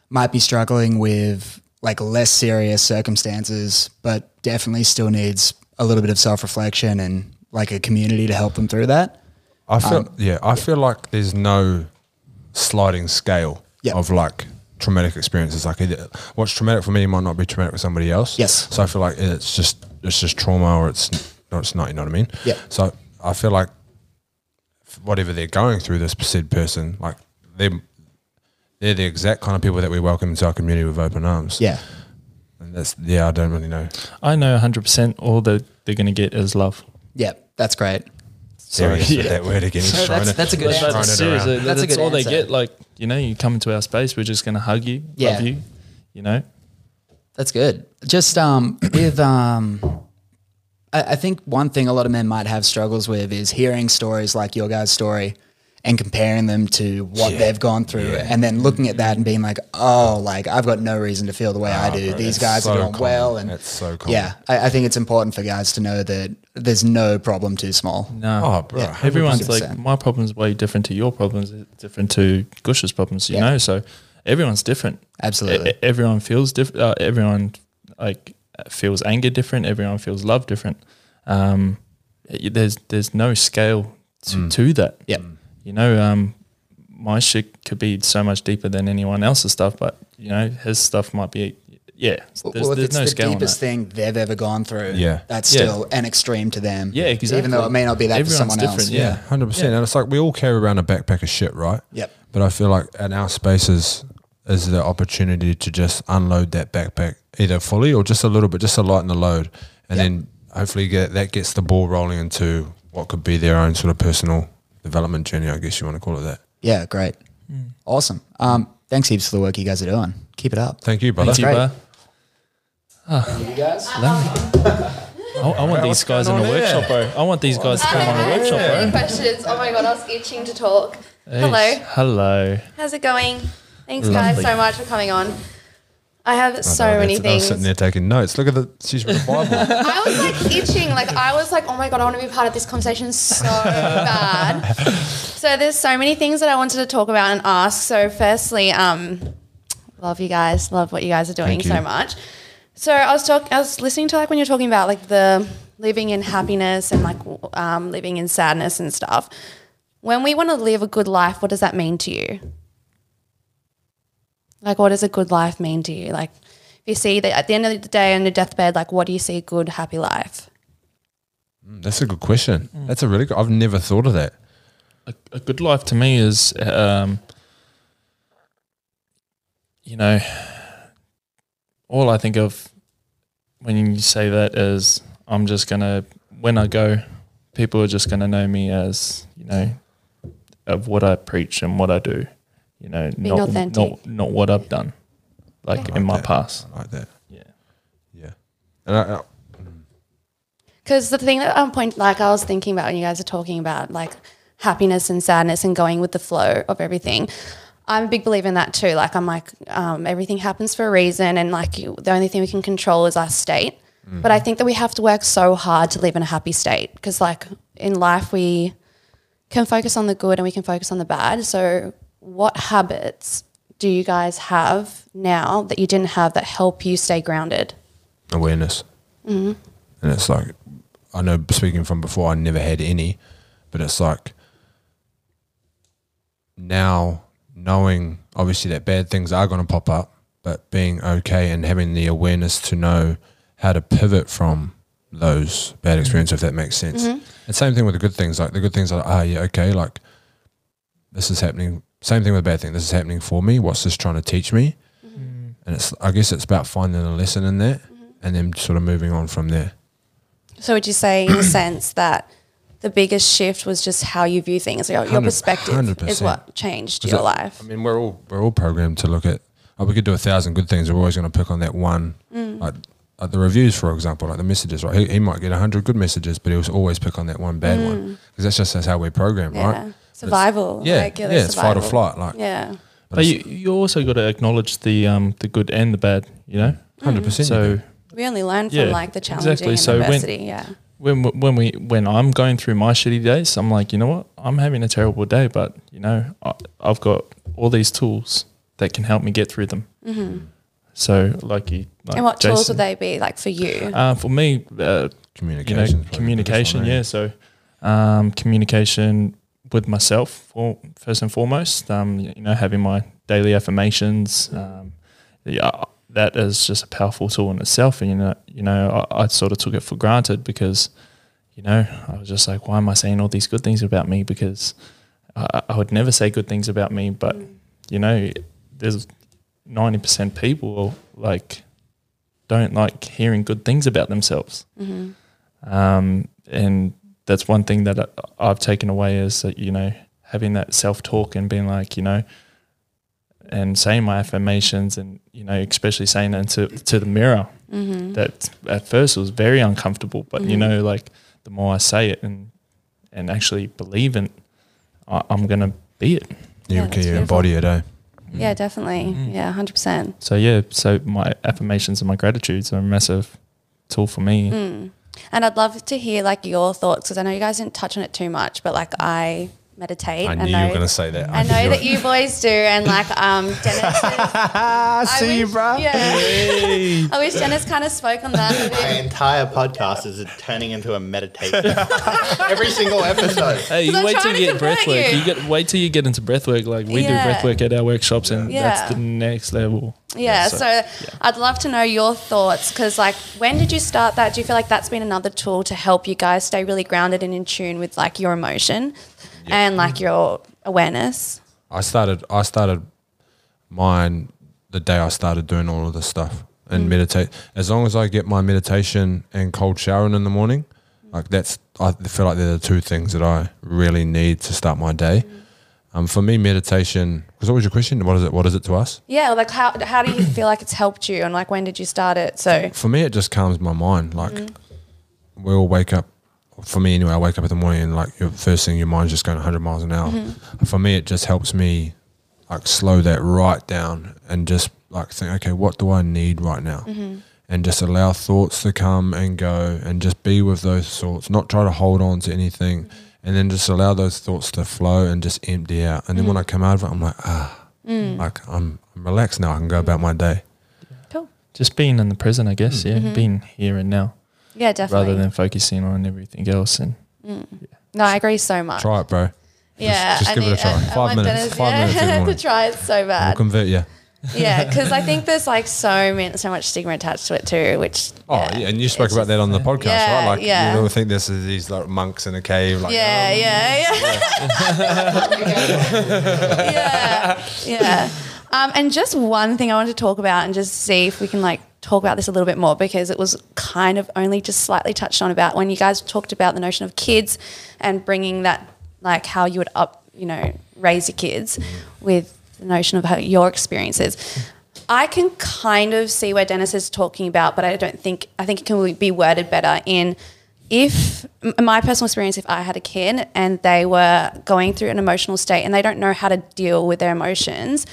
might be struggling with like less serious circumstances, but definitely still needs a little bit of self reflection and like a community to help them through that? I feel Um, yeah, I feel like there's no sliding scale Yep. of like traumatic experiences. Like either, what's traumatic for me might not be traumatic for somebody else. Yes. So I feel like it's just it's just trauma or it's no, it's not. You know what I mean? Yeah. So I feel like whatever they're going through, this said person, like they they're the exact kind of people that we welcome into our community with open arms. Yeah. And that's yeah, I don't really know. I know 100% all that they're going to get is love. Yeah. That's great. Sorry, yeah. that word again. He's So throwing that's- it- that's a good he's answer. throwing seriously, around. That's a good all answer. they get. Like, you know, you come into our space, we're just going to hug you, Yeah. love you, you know. That's good. Just um, with um, I, I think one thing a lot of men might have struggles with is hearing stories like your guys' story and comparing them to what they've gone through, and then looking at that and being like, oh, like I've got no reason to feel the way I Ah, do. bro, These guys so are doing common. well, and It's so common. yeah, I, I think it's important for guys to know that there's no problem too small. No. Oh, bro. Yeah. Everyone's 100%. like, my problem's way different to your problems, it's different to Gush's problems, you Yeah. know? So everyone's different. Absolutely. E- everyone feels different. Uh, everyone like feels anger different. Everyone feels love different. Um, there's there's no scale to, Mm. to that. Yep. You know, um, my shit could be so much deeper than anyone else's stuff, but you know, his stuff might be. Yeah, there's, well, if there's it's no the scale on deepest thing they've ever gone through, Yeah. that's Yeah. still an extreme to them. Yeah, exactly. Even though it may not be that Everyone's for someone else. different, Yeah, Yeah. hundred percent. And it's like we all carry around a backpack of shit, right? Yep. But I feel like in our spaces is the opportunity to just unload that backpack either fully or just a little bit, just to lighten the load, and Yep. then hopefully get that gets the ball rolling into what could be their own sort of personal development journey. I guess you want to call it that. Yeah, great. Awesome. Um, thanks heaps for the work you guys are doing. Keep it up. Thank you, brother. Thank you, great. bro. You guys? I, I want these guys in the going on workshop, bro. I want these guys to come on the workshop, Any bro. questions? Oh my god, I was itching to talk. Hello. Hello. How's it going? Thanks guys so much for coming on. I have so I know, many that's- I was things. sitting there taking notes. Look at the she's read the Bible. I was like itching. Like I was like, oh my god, I want to be part of this conversation so bad. So there's so many things that I wanted to talk about and ask. So firstly, um, love you guys. Love what you guys are doing so much. So I was talking. I was listening to like when you're talking about like the living in happiness and like um, living in sadness and stuff. When we want to live a good life, what does that mean to you? Like, what does a good life mean to you? Like, if you see that at the end of the day on your deathbed, like, what do you see a good, happy life? That's a good question. That's a really good. I've never thought of that. a, a good life to me is, um, you know, all I think of when you say that is I'm just gonna when I go, people are just gonna know me as you know of what I preach and what I do. You know, Being not authentic. not not what I've done, like in my that. past. I like that. Yeah. Yeah. And I, I, mm. Because the thing that I'm point, like I was thinking about when you guys are talking about like happiness and sadness and going with the flow of everything. I'm a big believer in that too. Like I'm like um, everything happens for a reason, and like you, the only thing we can control is our state. Mm-hmm. But I think that we have to work so hard to live in a happy state because like in life we can focus on the good and we can focus on the bad. So what habits do you guys have now that you didn't have that help you stay grounded? awareness. Mm-hmm. And it's like, I know speaking from before, I never had any, but it's like now knowing obviously that bad things are going to pop up, but being okay and having the awareness to know how to pivot from those bad mm-hmm. experiences, if that makes sense. Mm-hmm. And same thing with the good things. Like the good things are, ah, yeah, okay, like this is happening. Same thing with the bad thing. This is happening for me. What's this trying to teach me? And it's, I guess it's about finding a lesson in that and then sort of moving on from there. So would you say, in a sense, that the biggest shift was just how you view things, your, your perspective is 100%. what changed your it- life? I mean, we're all we're all programmed to look at. Oh, we could do a thousand good things. We're always going to pick on that one. Mm. Like, like the reviews, for example, like the messages. Right, he, he might get a hundred good messages, but he'll always pick on that one bad one because that's just that's how we're programmed, Mm. Yeah. right? Survival. Yeah, like, yeah, there's it's fight or flight. Like, Yeah. But you you also got to acknowledge the um the good and the bad. You know, hundred percent. so We only learn from Yeah, like the challenging exactly. and So when- adversity. yeah. when when we when I'm going through my shitty days, I'm like, you know what? I'm having a terrible day, but you know, I, I've got all these tools that can help me get through them. So, like you, like Mm-hmm. and what tools would they be like for you? Uh, for me, uh, communication. you know, communication. Yeah. So, um, communication with myself for first and foremost. Um, you know, having my daily affirmations. Um, yeah, that is just a powerful tool in itself. And you know, you know, I, I sort of took it for granted because, you know, I was just like, why am I saying all these good things about me? Because I, I would never say good things about me, but you know, there's ninety percent people like don't like hearing good things about themselves. Um, and that's one thing that I, I've taken away is that, you know, having that self talk and being like, you know, and saying my affirmations and, you know, especially saying it to, to the mirror. That at first was very uncomfortable, but, you know, like the more I say it and, and actually believe in, I, I'm going to be it. You, Yeah, can you embody it, eh? yeah, definitely. Mm. Yeah, hundred percent. So, yeah, so my affirmations and my gratitudes are a massive tool for me. Mm. And I'd love to hear like your thoughts because I know you guys didn't touch on it too much, but like I meditate. I and knew you were going to say that. I know that you boys do, and like um, Dennis. Is, I see you, bro. Yeah. I wish Dennis kind of spoke on that a My entire podcast is turning into a meditation. Every single episode. Hey, you I'm wait till you get breathwork. you. You get wait till you get into breathwork. Like we Yeah. do breathwork at our workshops, and Yeah. that's the next level. Yeah, so, I'd love to know your thoughts because, like, when did you start that? Do you feel like that's been another tool to help you guys stay really grounded and in tune with like your emotion and like your awareness? I started I started mine the day I started doing all of this stuff and mm. meditate. As long as I get my meditation and cold showering in the morning, mm. like that's I feel like they're the two things that I really need to start my day. Mm. Um, for me, meditation. Because what was your question? What is it? What is it to us? Yeah, like how how do you feel like it's helped you and like when did you start it? So For me, it just calms my mind. Like, we all wake up. For me, anyway, I wake up in the morning and like your first thing, your mind's just going 100 miles an hour. Mm-hmm. For me, it just helps me like slow that right down and just like think, okay, what do I need right now? Mm-hmm. And just allow thoughts to come and go and just be with those thoughts, not try to hold on to anything. Mm-hmm. And then just allow those thoughts to flow and just empty out. And then when I come out of it, I'm like, ah, mm. like I'm, I'm relaxed now. I can go about my day. Cool. Just being in the present, I guess. Mm. Yeah, being here and now, Yeah, definitely. rather than focusing on everything else. And no, I agree so much. Try it, bro. Yeah, just I give it a try. I- I Five want minutes. Dennis, Five yeah, minutes every morning. to try it so We'll bad. convert you. yeah, because I think there's like so many, so much stigma attached to it too. Which Oh, yeah, and you spoke it's about that on the podcast, Yeah, right? Like, yeah. you all think this is these like monks in a cave. Like, yeah, yeah, yeah, yeah, yeah. Um, and just one thing I wanted to talk about and just see if we can like talk about this a little bit more because it was kind of only just slightly touched on about when you guys talked about the notion of kids and bringing that like how you would up, you know, raise your kids with the notion of how your experiences. I can kind of see where Dennis is talking about, but I don't think I think it can be worded better in if my personal experience if i had a kid and they were going through an emotional state and they don't know how to deal with their emotions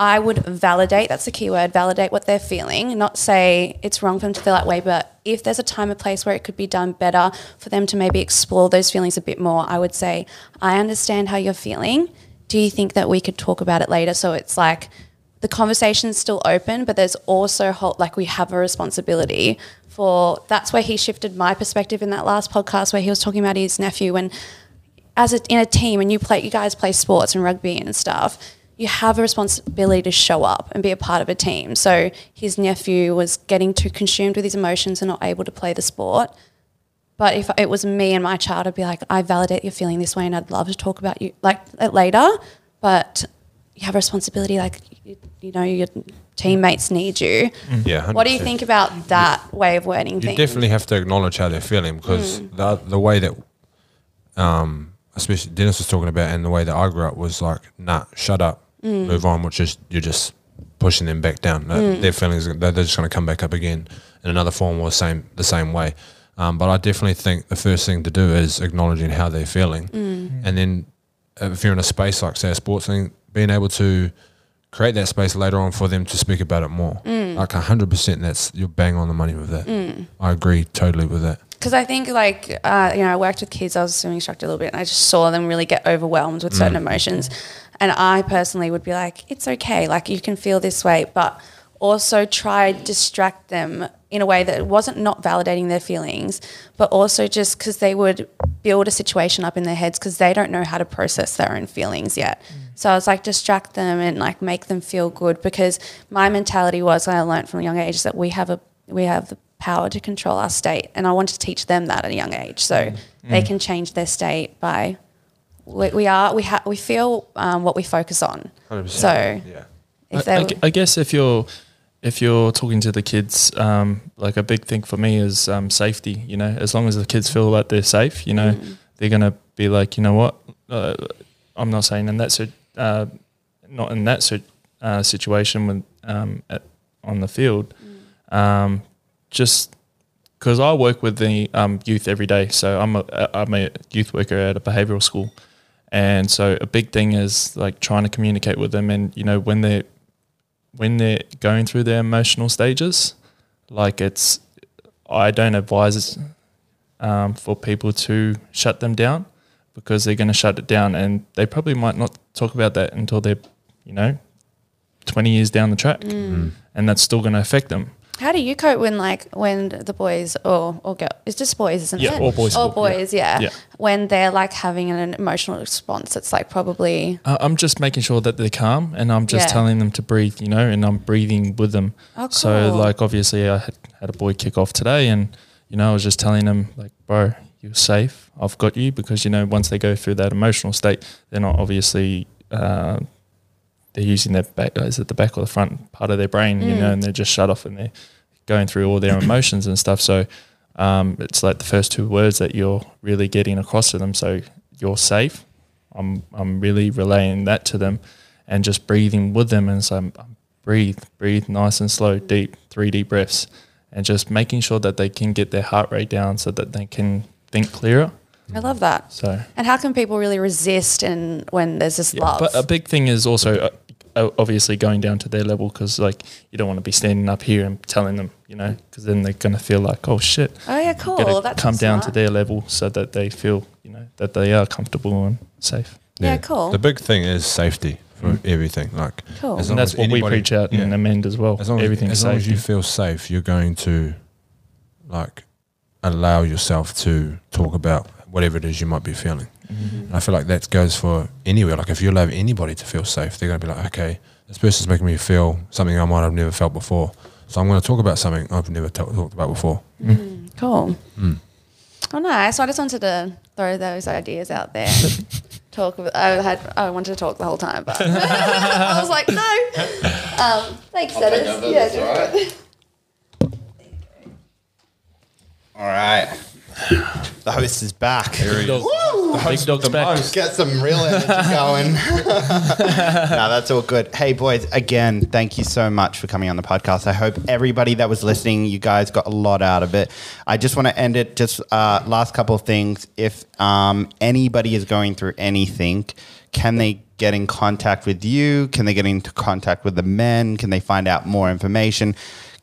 i would validate that's the key word validate what they're feeling not say it's wrong for them to feel that way but if there's a time and place where it could be done better for them to maybe explore those feelings a bit more i would say i understand how you're feeling do you think that we could talk about it later so it's like the conversation's still open, but there's also like we have a responsibility for. That's where he shifted my perspective in that last podcast where he was talking about his nephew and as a, in a team and you play, you guys play sports and rugby and stuff. You have a responsibility to show up and be a part of a team. So his nephew was getting too consumed with his emotions and not able to play the sport. But if it was me and my child, I'd be like, I validate you're feeling this way, and I'd love to talk about you like it later. But you have a responsibility, like you, you know, your teammates need you. Yeah. What do you think about that way of wording things? You things? definitely have to acknowledge how they're feeling because Mm. the the way that, um, especially Dennis was talking about, and the way that I grew up was like, nah, shut up, Mm. move on. Which is you're just pushing them back down. That- Their feelings, they're just going to come back up again in another form or same the same way. Um, but I definitely think the first thing to do is acknowledging how they're feeling, Mm. and then if you're in a space like say a sports thing, being able to create that space later on for them to speak about it more. Mm. Like hundred percent, that's you're bang on the money with that. I agree totally with that. Because I think like uh, you know I worked with kids. I was a swimming instructor a little bit, and I just saw them really get overwhelmed with certain emotions. And I personally would be like, it's okay, like you can feel this way, but also try distract them in a way that wasn't not validating their feelings, but also just because they would build a situation up in their heads because they don't know how to process their own feelings yet. So I was like, distract them and like make them feel good because my mentality was, and I learned from a young age, is that we have a we have the power to control our state, and I want to teach them that at a young age, so they can change their state by we, we are we have we feel um, what we focus on. 100%. So Yeah. if I, I I guess if you're if you're talking to the kids, um, like a big thing for me is um, safety. You know, as long as the kids feel that they're safe, you know, they're gonna be like, you know what, uh, I'm not saying in that sit- uh, not in that uh, situation with um, at, on the field, um, just because I work with the um, youth every day. So I'm a I'm a youth worker at a behavioural school, and so a big thing is like trying to communicate with them, and you know when they're when they're going through their emotional stages, like it's I don't advise um, for people to shut them down because they're going to shut it down, and they probably might not talk about that until they're you know twenty years down the track, and that's still going to affect them. How do you cope when like when the boys or or girl it's just boys, isn't Yeah, it? all boys, All yeah. boys, yeah. Yeah. When they're like having an emotional response, it's like probably Uh, I'm just making sure that they're calm, and I'm just Yeah. telling them to breathe, you know, and I'm breathing with them. Oh, cool. So, like, obviously, I had, had a boy kick off today, and you know, I was just telling him, like, bro, you're safe. I've got you because you know, once they go through that emotional state, they're not obviously. Uh, they're using their back, is it the back or the front part of their brain, you Mm. know, and they're just shut off and they're going through all their emotions and stuff. So um, it's like the first two words that you're really getting across to them. So you're safe. I'm I'm really relaying that to them, and just breathing with them. And so I'm, I'm breathe, breathe, nice and slow, deep, three deep breaths, and just making sure that they can get their heart rate down so that they can think clearer. I love that. So And how can people really resist and when there's this Yeah, love? But a big thing is also uh, obviously going down to their level because like you don't want to be standing up here and telling them, you know, because then they're going to feel like, oh shit. oh yeah, cool. Gotta That's come down to their level so that they feel, you know, that they are comfortable and safe. Yeah, cool. The big thing is safety for mm-hmm. everything. Like, Cool. as And long that's as what we preach out yeah. in Amend as well. as long as, Everything's as long as you feel safe, you're going to like allow yourself to talk about whatever it is you might be feeling. Mm-hmm. And I feel like that goes for anywhere. Like if you allow anybody to feel safe, they're going to be like, okay, this person's making me feel something I might have never felt before. So I'm going to talk about something I've never ta- talked about before. Cool. Hmm. Oh, nice. So I just wanted to throw those ideas out there. talk. I had. I wanted to talk the whole time, but I was like, no. Um, thanks, Dennis. Yeah, go for it. All right. The host is back. Big dog, big dog's back. Get some real energy going. no, that's all good. Hey, boys, again, thank you so much for coming on the podcast. I hope everybody that was listening, you guys got a lot out of it. I just want to end it. Just uh, last couple of things. If um, anybody is going through anything, can they get in contact with you? Can they get into contact with the men? Can they find out more information?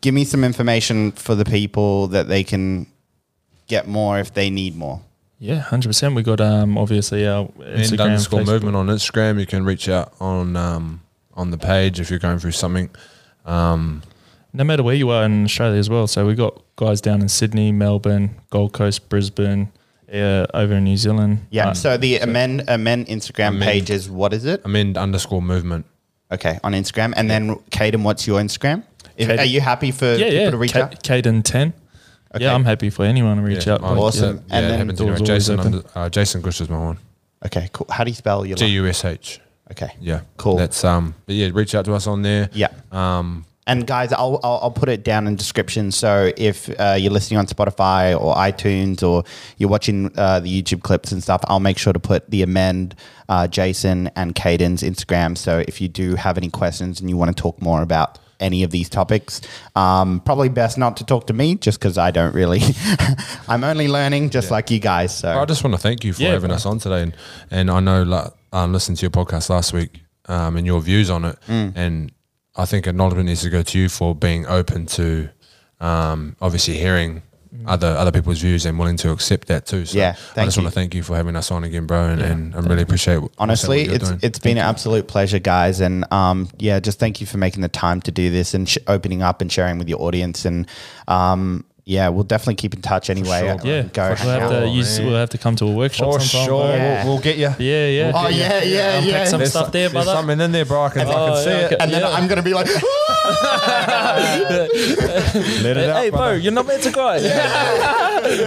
Give me some information for the people that they can get more if they need more. Yeah, hundred percent. We got um obviously our Instagram, underscore Facebook. movement on Instagram. You can reach out on um, on the page if you're going through something. Um, no matter where you are in Australia as well. So we got guys down in Sydney, Melbourne, Gold Coast, Brisbane, uh, over in New Zealand. Yeah. Uh, so the amend amend Instagram Amend. page is what is it? amend underscore movement. Okay, on Instagram. And then Cayden, what's your Instagram? If, Cayden- are you happy for yeah, people yeah. to reach Ka- out? Cayden ten. Okay. Yeah, I'm happy for anyone to reach Yeah, out. mine- Like, Awesome. yeah. And yeah, then it happens doors anyway. Jason, under, uh, Jason Gush is my one. Okay, cool. How do you spell your G last? U S H. Okay. Yeah, Cool. That's um, but yeah, reach out to us on there. Yeah. Um, And guys, I'll, I'll, I'll put it down in description. So if uh, you're listening on Spotify or iTunes or you're watching uh, the YouTube clips and stuff, I'll make sure to put the amend uh, Jason and Cayden's Instagram. So if you do have any questions and you want to talk more about any of these topics, um, probably best not to talk to me just because I don't really. I'm only learning, just like you guys. So I just want to thank you for Yeah, having bro. us on today, and and I know like um, listened to your podcast last week um, and your views on it, Mm. and I think acknowledgement needs to go to you for being open to um, obviously hearing. Other other people's views and willing to accept that too. So Mm. Yeah, I just you. want to thank you for having us on again, bro, and, and I really appreciate. what- honestly it's doing. it's been an absolute pleasure guys and um yeah just thank you for making the time to do this and sh- opening up and sharing with your audience and um yeah we'll definitely keep in touch anyway sure. Yeah, go we'll have to Oh, use, we'll have to come to a workshop for sometime. sure. Yeah. We'll, we'll get you. Yeah, yeah. Oh, yeah, yeah, Unpack yeah. some There's stuff some- there, there's brother. something in there, bro. I can, I can Oh, see yeah, it. and then Yeah. I'm gonna be like, Let it out, Hey, bro, you're not meant to cry. no,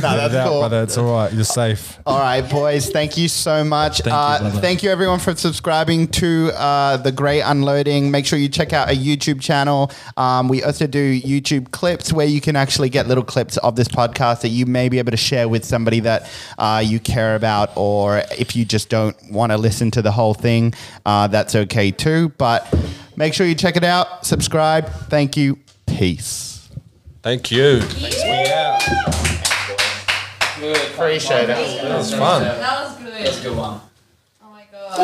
that's out, cool. brother. It's all right. You're safe. All right, boys. Thank you so much. Thank you, uh, brother. thank you, everyone, for subscribing to uh, the Great Unloading. Make sure you check out our YouTube channel. Um, we also do YouTube clips where you can actually get little clips of this podcast that you may be able to share with somebody that uh, you care about, or if you just don't want to listen to the whole thing, uh, that's okay too. But make sure you check it out. Subscribe. Thank you. Peace. Thank you. Appreciate it. That was fun. That was good. That's a good one. Oh my god.